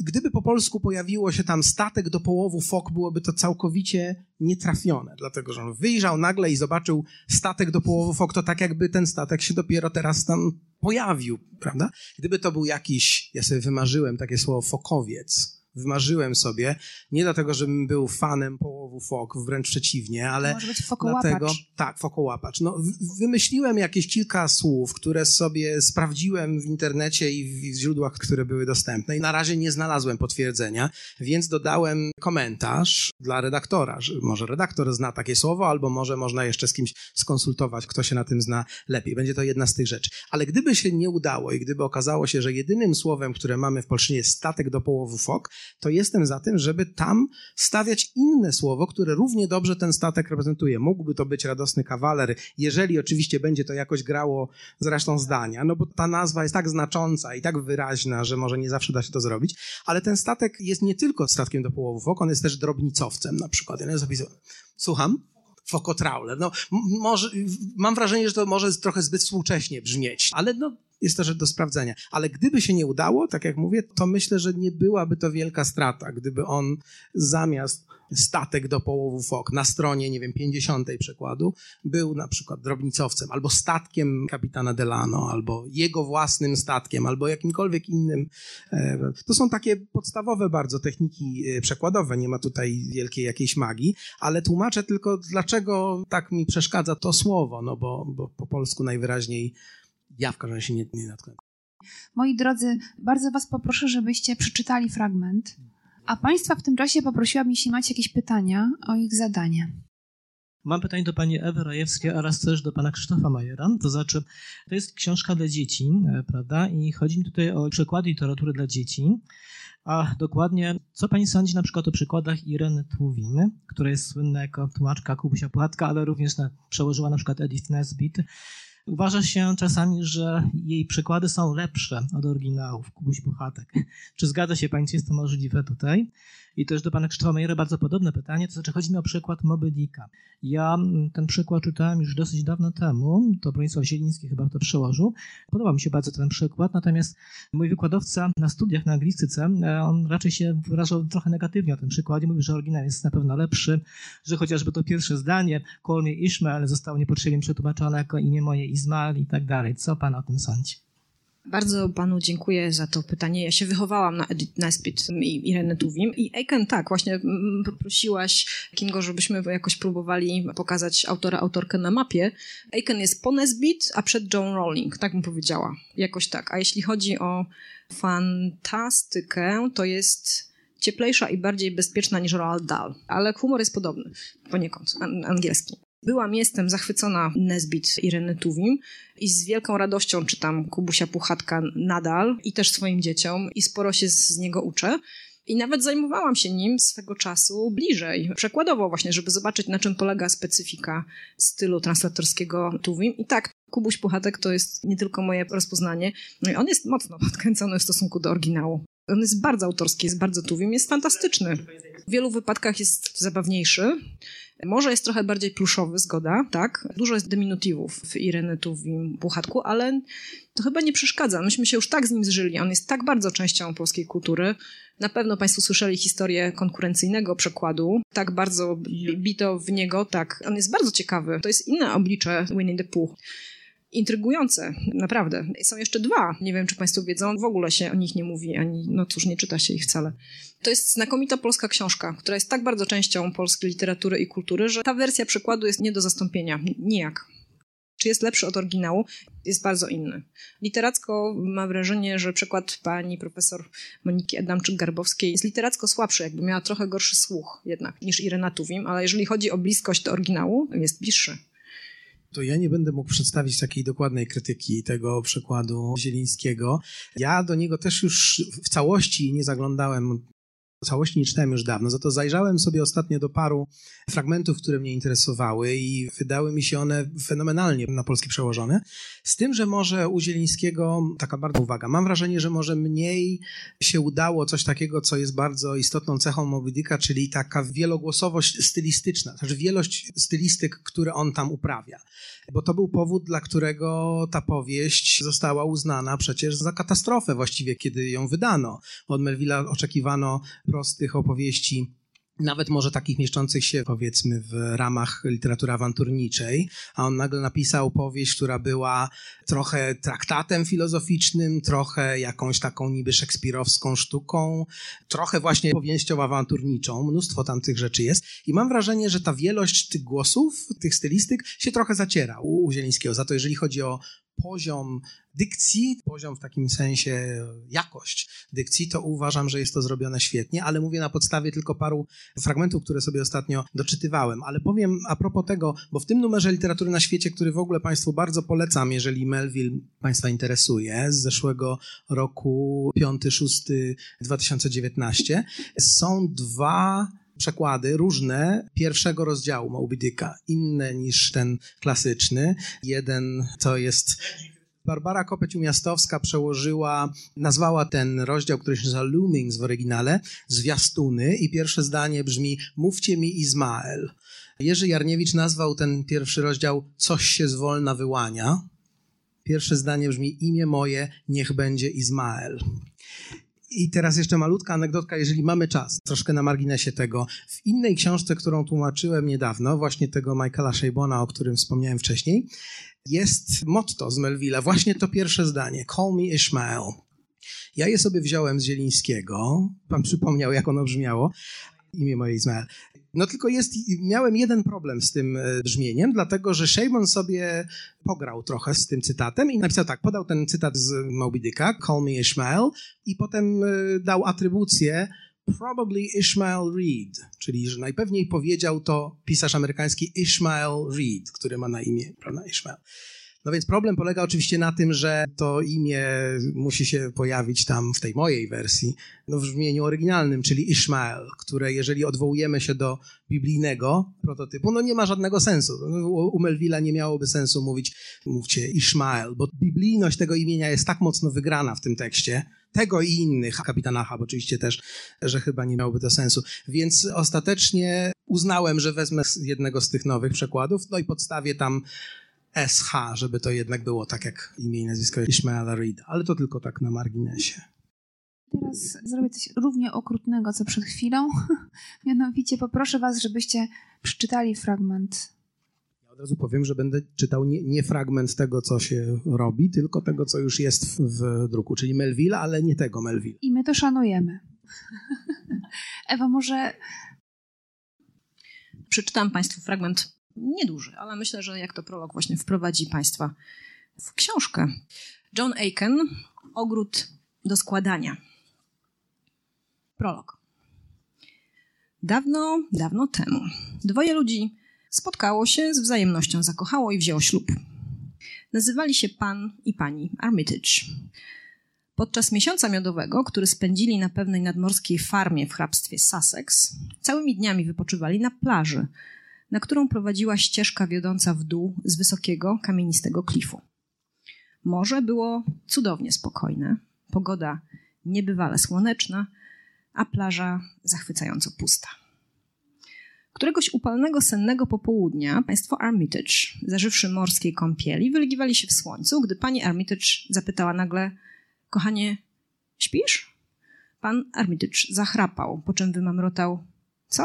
gdyby po polsku pojawiło się tam statek do połowu fok, byłoby to całkowicie nietrafione, dlatego że on wyjrzał nagle i zobaczył statek do połowu fok, to tak jakby ten statek się dopiero teraz tam pojawił, prawda? Gdyby to był jakiś, ja sobie wymarzyłem takie słowo fokowiec, wymarzyłem sobie, nie dlatego, żebym był fanem połowu fok, wręcz przeciwnie, ale Może być dlatego, tak, fokołapacz. No, wymyśliłem jakieś kilka słów, które sobie sprawdziłem w internecie i w źródłach, które były dostępne i na razie nie znalazłem potwierdzenia, więc dodałem komentarz dla redaktora, że może redaktor zna takie słowo, albo może można jeszcze z kimś skonsultować, kto się na tym zna lepiej. Będzie to jedna z tych rzeczy. Ale gdyby się nie udało i gdyby okazało się, że jedynym słowem, które mamy w polszczyźnie jest statek do połowu fok, to jestem za tym, żeby tam stawiać inne słowo, które równie dobrze ten statek reprezentuje. Mógłby to być radosny kawaler, jeżeli oczywiście będzie to jakoś grało z resztą zdania, no bo ta nazwa jest tak znacząca i tak wyraźna, że może nie zawsze da się to zrobić, ale ten statek jest nie tylko statkiem do połowów ok, on jest też drobnicowcem na przykład. Ja zapisałem. Słucham? Fokotrawler. No, może, mam wrażenie, że to może trochę zbyt współcześnie brzmieć, ale no, jest to rzecz do sprawdzenia. Ale gdyby się nie udało, tak jak mówię, to myślę, że nie byłaby to wielka strata, gdyby on zamiast statek do połowu fok na stronie, nie wiem, 50 przekładu, był na przykład drobnicowcem, albo statkiem kapitana Delano, albo jego własnym statkiem, albo jakimkolwiek innym. E, to są takie podstawowe bardzo techniki e, przekładowe, nie ma tutaj wielkiej jakiejś magii, ale tłumaczę tylko, dlaczego tak mi przeszkadza to słowo, no bo, bo po polsku najwyraźniej ja w każdym razie nie, nie natknąłem. Moi drodzy, bardzo Was poproszę, żebyście przeczytali fragment, a Państwa w tym czasie poprosiłam, jeśli macie jakieś pytania, o ich zadanie. Mam pytanie do pani Ewy Rajewskiej oraz też do pana Krzysztofa Majera. To znaczy, to jest książka dla dzieci, e, prawda? I chodzi mi tutaj o przykłady literatury dla dzieci. A dokładnie, co pani sądzi na przykład o przykładach Ireny Tłowiny, która jest słynna jako tłumaczka Kubusia Płatka, ale również na, przełożyła na przykład Edith Nesbit Uważa się czasami, że jej przykłady są lepsze od oryginałów, Kubuś Puchatek. Czy zgadza się Pani, czy jest to możliwe tutaj? I też do pana Krzysztofa Majera bardzo podobne pytanie, to znaczy chodzi mi o przykład Moby Dicka. Ja mm, ten przykład czytałem już dosyć dawno temu, to Bronisław Zieliński chyba to przełożył. Podoba mi się bardzo ten przykład, natomiast mój wykładowca na studiach na anglistyce, e, on raczej się wyrażał trochę negatywnie o tym przykładzie, mówił, że oryginał jest na pewno lepszy, że chociażby to pierwsze zdanie, call me Ishmael, zostało niepotrzebnie przetłumaczone jako imię moje Izmael i tak dalej. Co pan o tym sądzi? Bardzo panu dziękuję za to pytanie. Ja się wychowałam na Edith Nesbit i Irene Tuwim. I Aiken, tak, właśnie poprosiłaś Kingo, żebyśmy jakoś próbowali pokazać autora, autorkę na mapie. Aiken jest po Nesbit, a przed Joan Rowling, tak bym powiedziała. Jakoś tak. A jeśli chodzi o fantastykę, to jest cieplejsza i bardziej bezpieczna niż Roald Dahl. Ale humor jest podobny, poniekąd, angielski. Byłam, jestem zachwycona Nesbit Ireny Tuwim i z wielką radością czytam Kubusia Puchatka nadal i też swoim dzieciom i sporo się z niego uczę. I nawet zajmowałam się nim swego czasu bliżej, przekładowo właśnie, żeby zobaczyć, na czym polega specyfika stylu translatorskiego Tuwim. I tak, Kubuś Puchatek to jest nie tylko moje rozpoznanie, no on jest mocno odkręcony w stosunku do oryginału. On jest bardzo autorski, jest bardzo Tuwim, jest fantastyczny. W wielu wypadkach jest zabawniejszy, może jest trochę bardziej pluszowy, zgoda, tak? Dużo jest diminutywów w Irenytowim Puchatku, ale to chyba nie przeszkadza. Myśmy się już tak z nim zżyli. On jest tak bardzo częścią polskiej kultury. Na pewno Państwo słyszeli historię konkurencyjnego przekładu. Tak bardzo bito w niego, tak. On jest bardzo ciekawy. To jest inne oblicze Winnie the Pooh intrygujące, naprawdę. Są jeszcze dwa, nie wiem czy Państwo wiedzą, w ogóle się o nich nie mówi, ani, no cóż, nie czyta się ich wcale. To jest znakomita polska książka, która jest tak bardzo częścią polskiej literatury i kultury, że ta wersja przykładu jest nie do zastąpienia, nijak. Czy jest lepszy od oryginału? Jest bardzo inny. Literacko mam wrażenie, że przykład pani profesor Moniki Adamczyk-Garbowskiej jest literacko słabszy, jakby miała trochę gorszy słuch jednak niż Irena Tuwim, ale jeżeli chodzi o bliskość do oryginału, jest bliższy to ja nie będę mógł przedstawić takiej dokładnej krytyki tego przykładu Zielińskiego. Ja do niego też już w całości nie zaglądałem całości nie czytałem już dawno, za to zajrzałem sobie ostatnio do paru fragmentów, które mnie interesowały i wydały mi się one fenomenalnie na polskie przełożone. Z tym, że może u Zielińskiego, taka bardzo uwaga, mam wrażenie, że może mniej się udało coś takiego, co jest bardzo istotną cechą Moby Dicka, czyli taka wielogłosowość stylistyczna, znaczy wielość stylistyk, które on tam uprawia. Bo to był powód, dla którego ta powieść została uznana przecież za katastrofę właściwie, kiedy ją wydano. Od Melvilla oczekiwano prostych opowieści nawet może takich mieszczących się powiedzmy w ramach literatury awanturniczej, a on nagle napisał powieść, która była trochę traktatem filozoficznym, trochę jakąś taką niby szekspirowską sztuką, trochę właśnie powieścią awanturniczą, mnóstwo tam tych rzeczy jest i mam wrażenie, że ta wielość tych głosów, tych stylistyk się trochę zaciera u, Zielińskiego. Za to jeżeli chodzi o poziom dykcji, poziom w takim sensie jakość dykcji, to uważam, że jest to zrobione świetnie, ale mówię na podstawie tylko paru fragmentów, które sobie ostatnio doczytywałem. Ale powiem a propos tego, bo w tym numerze literatury na świecie, który w ogóle Państwu bardzo polecam, jeżeli Melville Państwa interesuje, z zeszłego roku 5-6 2019, są dwa przekłady różne pierwszego rozdziału Moby Dicka, inne niż ten klasyczny. Jeden to jest Barbara Kopeć-Umiastowska przełożyła, nazwała ten rozdział, który się nazywa Loomings w oryginale, zwiastuny i pierwsze zdanie brzmi Mówcie mi Izmael. Jerzy Jarniewicz nazwał ten pierwszy rozdział Coś się zwolna wyłania. Pierwsze zdanie brzmi Imię moje niech będzie Izmael. I teraz jeszcze malutka anegdotka, jeżeli mamy czas, troszkę na marginesie tego. W innej książce, którą tłumaczyłem niedawno, właśnie tego Michaela Shabona, o którym wspomniałem wcześniej, jest motto z Melvilla, właśnie to pierwsze zdanie. Call me Ishmael. Ja je sobie wziąłem z Zielińskiego. Pan przypomniał, jak ono brzmiało. Imię moje Izmael. No tylko jest, miałem jeden problem z tym e, brzmieniem, dlatego że Shabon sobie pograł trochę z tym cytatem i napisał tak, podał ten cytat z Moby Dicka, Call me Ishmael, i potem e, dał atrybucję probably Ishmael Reed, czyli że najpewniej powiedział to pisarz amerykański Ishmael Reed, który ma na imię, prawda, Ishmael. No więc problem polega oczywiście na tym, że to imię musi się pojawić tam w tej mojej wersji, no w brzmieniu oryginalnym, czyli Ishmael, które jeżeli odwołujemy się do biblijnego prototypu, no nie ma żadnego sensu. U Melvilla nie miałoby sensu mówić, mówcie Ishmael, bo biblijność tego imienia jest tak mocno wygrana w tym tekście, tego i innych, kapitana Hub oczywiście też, że chyba nie miałoby to sensu. Więc ostatecznie uznałem, że wezmę jednego z tych nowych przekładów, no i podstawię tam SH, żeby to jednak było tak jak imię i nazwisko Ishmaela Reed, ale to tylko tak na marginesie. Teraz zrobię coś równie okrutnego, co przed chwilą. Mianowicie poproszę was, żebyście przeczytali fragment. Ja od razu powiem, że będę czytał nie, nie fragment tego, co się robi, tylko tego, co już jest w, w druku, czyli Melville, ale nie tego Melville. I my to szanujemy. Ewa, może Przeczytam Państwu fragment nieduży, ale myślę, że jak to prolog właśnie wprowadzi Państwa w książkę. John Aiken, Ogród do składania. Prolog. Dawno, dawno temu dwoje ludzi spotkało się, z wzajemnością zakochało i wzięło ślub. Nazywali się pan i pani Armitage. Podczas miesiąca miodowego, który spędzili na pewnej nadmorskiej farmie w hrabstwie Sussex, całymi dniami wypoczywali na plaży, na którą prowadziła ścieżka wiodąca w dół z wysokiego, kamienistego klifu. Morze było cudownie spokojne, pogoda niebywale słoneczna, a plaża zachwycająco pusta. Któregoś upalnego, sennego popołudnia państwo Armitage, zażywszy morskiej kąpieli, wylegiwali się w słońcu, gdy pani Armitage zapytała nagle – Kochanie, śpisz? Pan Armitage zachrapał, po czym wymamrotał. Co?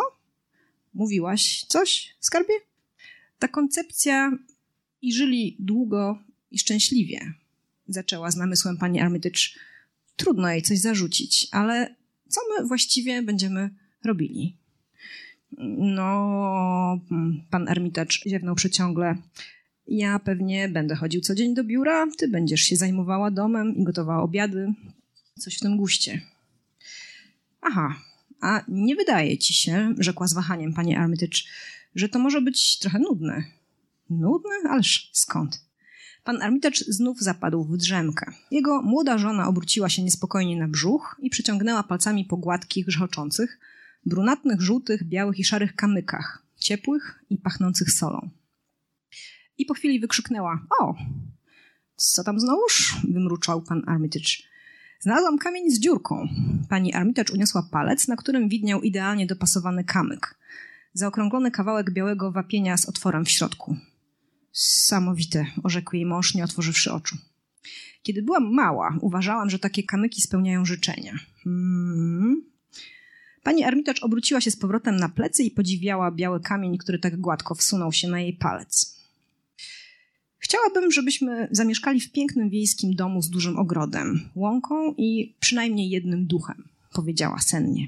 Mówiłaś coś, skarbie? Ta koncepcja i żyli długo i szczęśliwie, zaczęła z namysłem pani Armitage. Trudno jej coś zarzucić, ale co my właściwie będziemy robili? No, pan Armitage ziewnął przeciągle. Ja pewnie będę chodził co dzień do biura, ty będziesz się zajmowała domem i gotowała obiady. Coś w tym guście. Aha, a nie wydaje ci się, rzekła z wahaniem pani Armitage, że to może być trochę nudne. Nudne? Ależ skąd? Pan Armitage znów zapadł w drzemkę. Jego młoda żona obróciła się niespokojnie na brzuch i przyciągnęła palcami po gładkich, grzchoczących, brunatnych, żółtych, białych i szarych kamykach, ciepłych i pachnących solą i po chwili wykrzyknęła: O, co tam znowuż? wymruczał pan Armitage. Znalazłam kamień z dziurką. Pani Armitage uniosła palec, na którym widniał idealnie dopasowany kamyk. Zaokrąglony kawałek białego wapienia z otworem w środku. Samowite, orzekł jej mąż, nie otworzywszy oczu. Kiedy byłam mała, uważałam, że takie kamyki spełniają życzenia. Hmm. Pani Armitage obróciła się z powrotem na plecy i podziwiała biały kamień, który tak gładko wsunął się na jej palec. Chciałabym, żebyśmy zamieszkali w pięknym wiejskim domu z dużym ogrodem, łąką i przynajmniej jednym duchem, powiedziała sennie.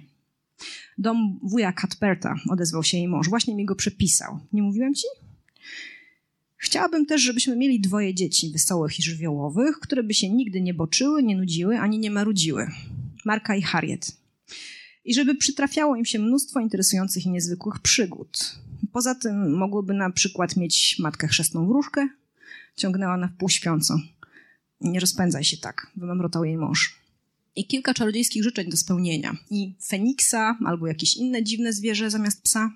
Dom wuja Cuthberta, odezwał się jej mąż. Właśnie mi go przepisał. Nie mówiłem ci? Chciałabym też, żebyśmy mieli dwoje dzieci, wesołych i żywiołowych, które by się nigdy nie boczyły, nie nudziły, ani nie marudziły. Marka i Harriet. I żeby przytrafiało im się mnóstwo interesujących i niezwykłych przygód. Poza tym mogłyby na przykład mieć matkę chrzestną wróżkę, ciągnęła na wpół śpiącą. Nie rozpędzaj się tak, wymamrotał jej mąż. I kilka czarodziejskich życzeń do spełnienia. I Feniksa albo jakieś inne dziwne zwierzę zamiast psa.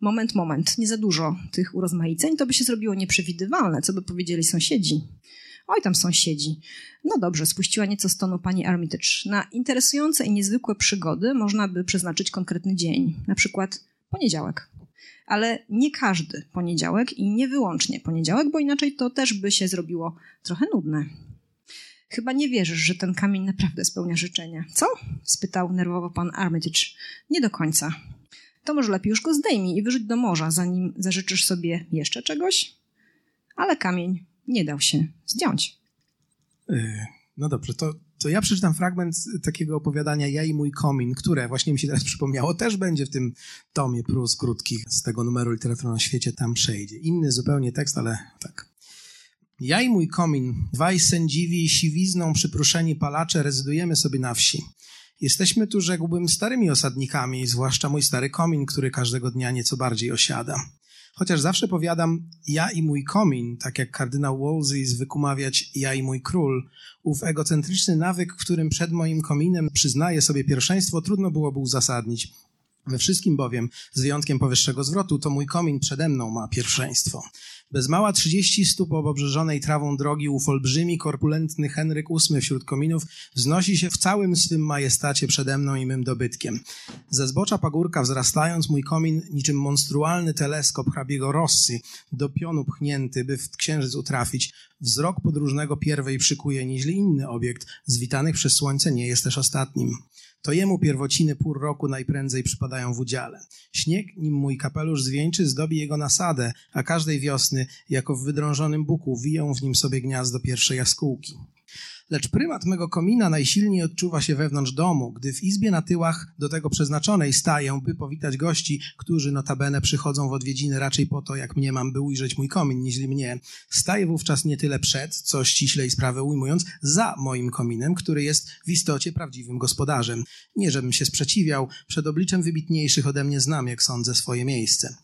Moment, moment, nie za dużo tych urozmaiceń, to by się zrobiło nieprzewidywalne, co by powiedzieli sąsiedzi. Oj, tam sąsiedzi. No dobrze, spuściła nieco z tonu pani Armitage. Na interesujące i niezwykłe przygody można by przeznaczyć konkretny dzień, na przykład poniedziałek ale nie każdy poniedziałek i nie wyłącznie poniedziałek, bo inaczej to też by się zrobiło trochę nudne. Chyba nie wierzysz, że ten kamień naprawdę spełnia życzenia. Co? spytał nerwowo pan Armitage. Nie do końca. To może lepiej już go zdejmij i wyrzuć do morza, zanim zażyczysz sobie jeszcze czegoś? Ale kamień nie dał się zdjąć. Yy, no dobrze, to to ja przeczytam fragment takiego opowiadania Ja i mój komin, które właśnie mi się teraz przypomniało, też będzie w tym tomie prus krótkich z tego numeru Literatura na świecie, tam przejdzie. Inny zupełnie tekst, ale tak. Ja i mój komin, dwaj sędziwi siwizną przypruszeni palacze rezydujemy sobie na wsi. Jesteśmy tu, rzekłbym, starymi osadnikami, zwłaszcza mój stary komin, który każdego dnia nieco bardziej osiada. Chociaż zawsze powiadam ja i mój komin, tak jak kardynał Wolsey zwykł mawiać ja i mój król, ów egocentryczny nawyk, którym przed moim kominem przyznaję sobie pierwszeństwo, trudno byłoby uzasadnić. We wszystkim bowiem, z wyjątkiem powyższego zwrotu, to mój komin przede mną ma pierwszeństwo. Bez mała trzydzieści stóp obrzeżonej trawą drogi ów olbrzymi, korpulentny Henryk VIII wśród kominów wznosi się w całym swym majestacie przede mną i mym dobytkiem. Ze zbocza pagórka wzrastając, mój komin niczym monstrualny teleskop hrabiego Rossi do pionu pchnięty, by w księżyc utrafić, wzrok podróżnego pierwej przykuje nieźle inny obiekt, zwitanych przez słońce nie jest też ostatnim. To jemu pierwociny pór roku najprędzej przypadają w udziale. Śnieg, nim mój kapelusz zwieńczy, zdobi jego nasadę, a każdej wiosny, jako w wydrążonym buku, wiją w nim sobie gniazdo pierwszej jaskółki. Lecz prymat mego komina najsilniej odczuwa się wewnątrz domu, gdy w izbie na tyłach do tego przeznaczonej staję, by powitać gości, którzy notabene przychodzą w odwiedziny raczej po to, jak mnie mam, by ujrzeć mój komin, niźli mnie. Staję wówczas nie tyle przed, co ściślej sprawę ujmując, za moim kominem, który jest w istocie prawdziwym gospodarzem. Nie żebym się sprzeciwiał, przed obliczem wybitniejszych ode mnie znam, jak sądzę, swoje miejsce.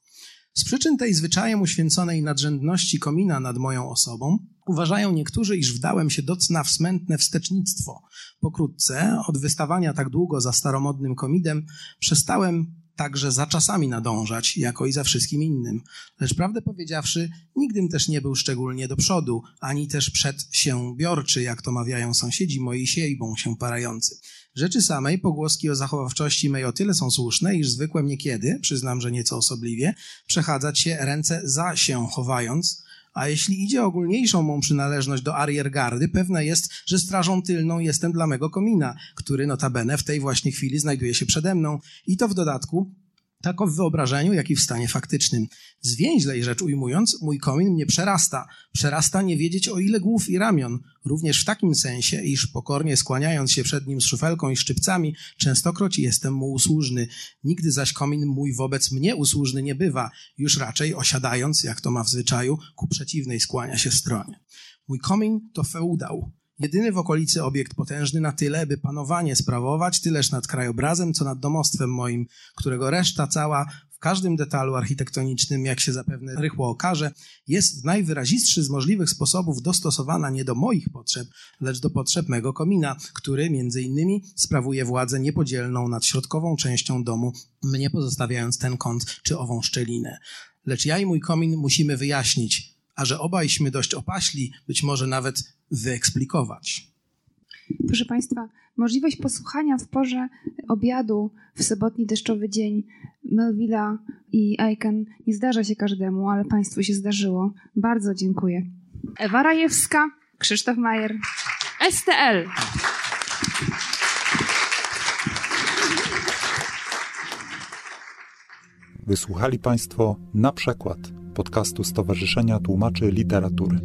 Z przyczyn tej zwyczajem uświęconej nadrzędności komina nad moją osobą, uważają niektórzy, iż wdałem się do cna w smętne wstecznictwo. Pokrótce, od wystawania tak długo za staromodnym komidem, przestałem także za czasami nadążać, jako i za wszystkim innym. Lecz prawdę powiedziawszy, nigdym też nie był szczególnie do przodu, ani też przed się biorczy, jak to mawiają sąsiedzi moi siejbą się parający. Rzeczy samej pogłoski o zachowawczości mej o tyle są słuszne, iż zwykłem niekiedy, przyznam, że nieco osobliwie, przechadzać się ręce za się chowając, a jeśli idzie ogólniejszą mą przynależność do ariergardy, pewne jest, że strażą tylną jestem dla mego komina, który notabene w tej właśnie chwili znajduje się przede mną. I to w dodatku tak w wyobrażeniu, jak i w stanie faktycznym. Zwięźlej rzecz ujmując, mój komin mnie przerasta. Przerasta nie wiedzieć o ile głów i ramion. Również w takim sensie, iż pokornie skłaniając się przed nim z szufelką i szczypcami, częstokroć jestem mu usłużny. Nigdy zaś komin mój wobec mnie usłużny nie bywa. Już raczej osiadając, jak to ma w zwyczaju, ku przeciwnej skłania się stronie. Mój komin to feudał. Jedyny w okolicy obiekt potężny na tyle, by panowanie sprawować tyleż nad krajobrazem, co nad domostwem moim, którego reszta cała w każdym detalu architektonicznym, jak się zapewne rychło okaże, jest w najwyrazistszy z możliwych sposobów dostosowana nie do moich potrzeb, lecz do potrzeb mego komina, który między innymi sprawuje władzę niepodzielną nad środkową częścią domu, mnie pozostawiając ten kąt czy ową szczelinę. Lecz ja i mój komin musimy wyjaśnić, a że obajśmy dość opaśli, być może nawet wyeksplikować. Proszę Państwa, możliwość posłuchania w porze obiadu w sobotni deszczowy dzień Melvilla i Aiken nie zdarza się każdemu, ale Państwu się zdarzyło. Bardzo dziękuję. Ewa Rajewska, Krzysztof Majer, STL. Wysłuchali Państwo na przykład podcastu Stowarzyszenia Tłumaczy Literatury.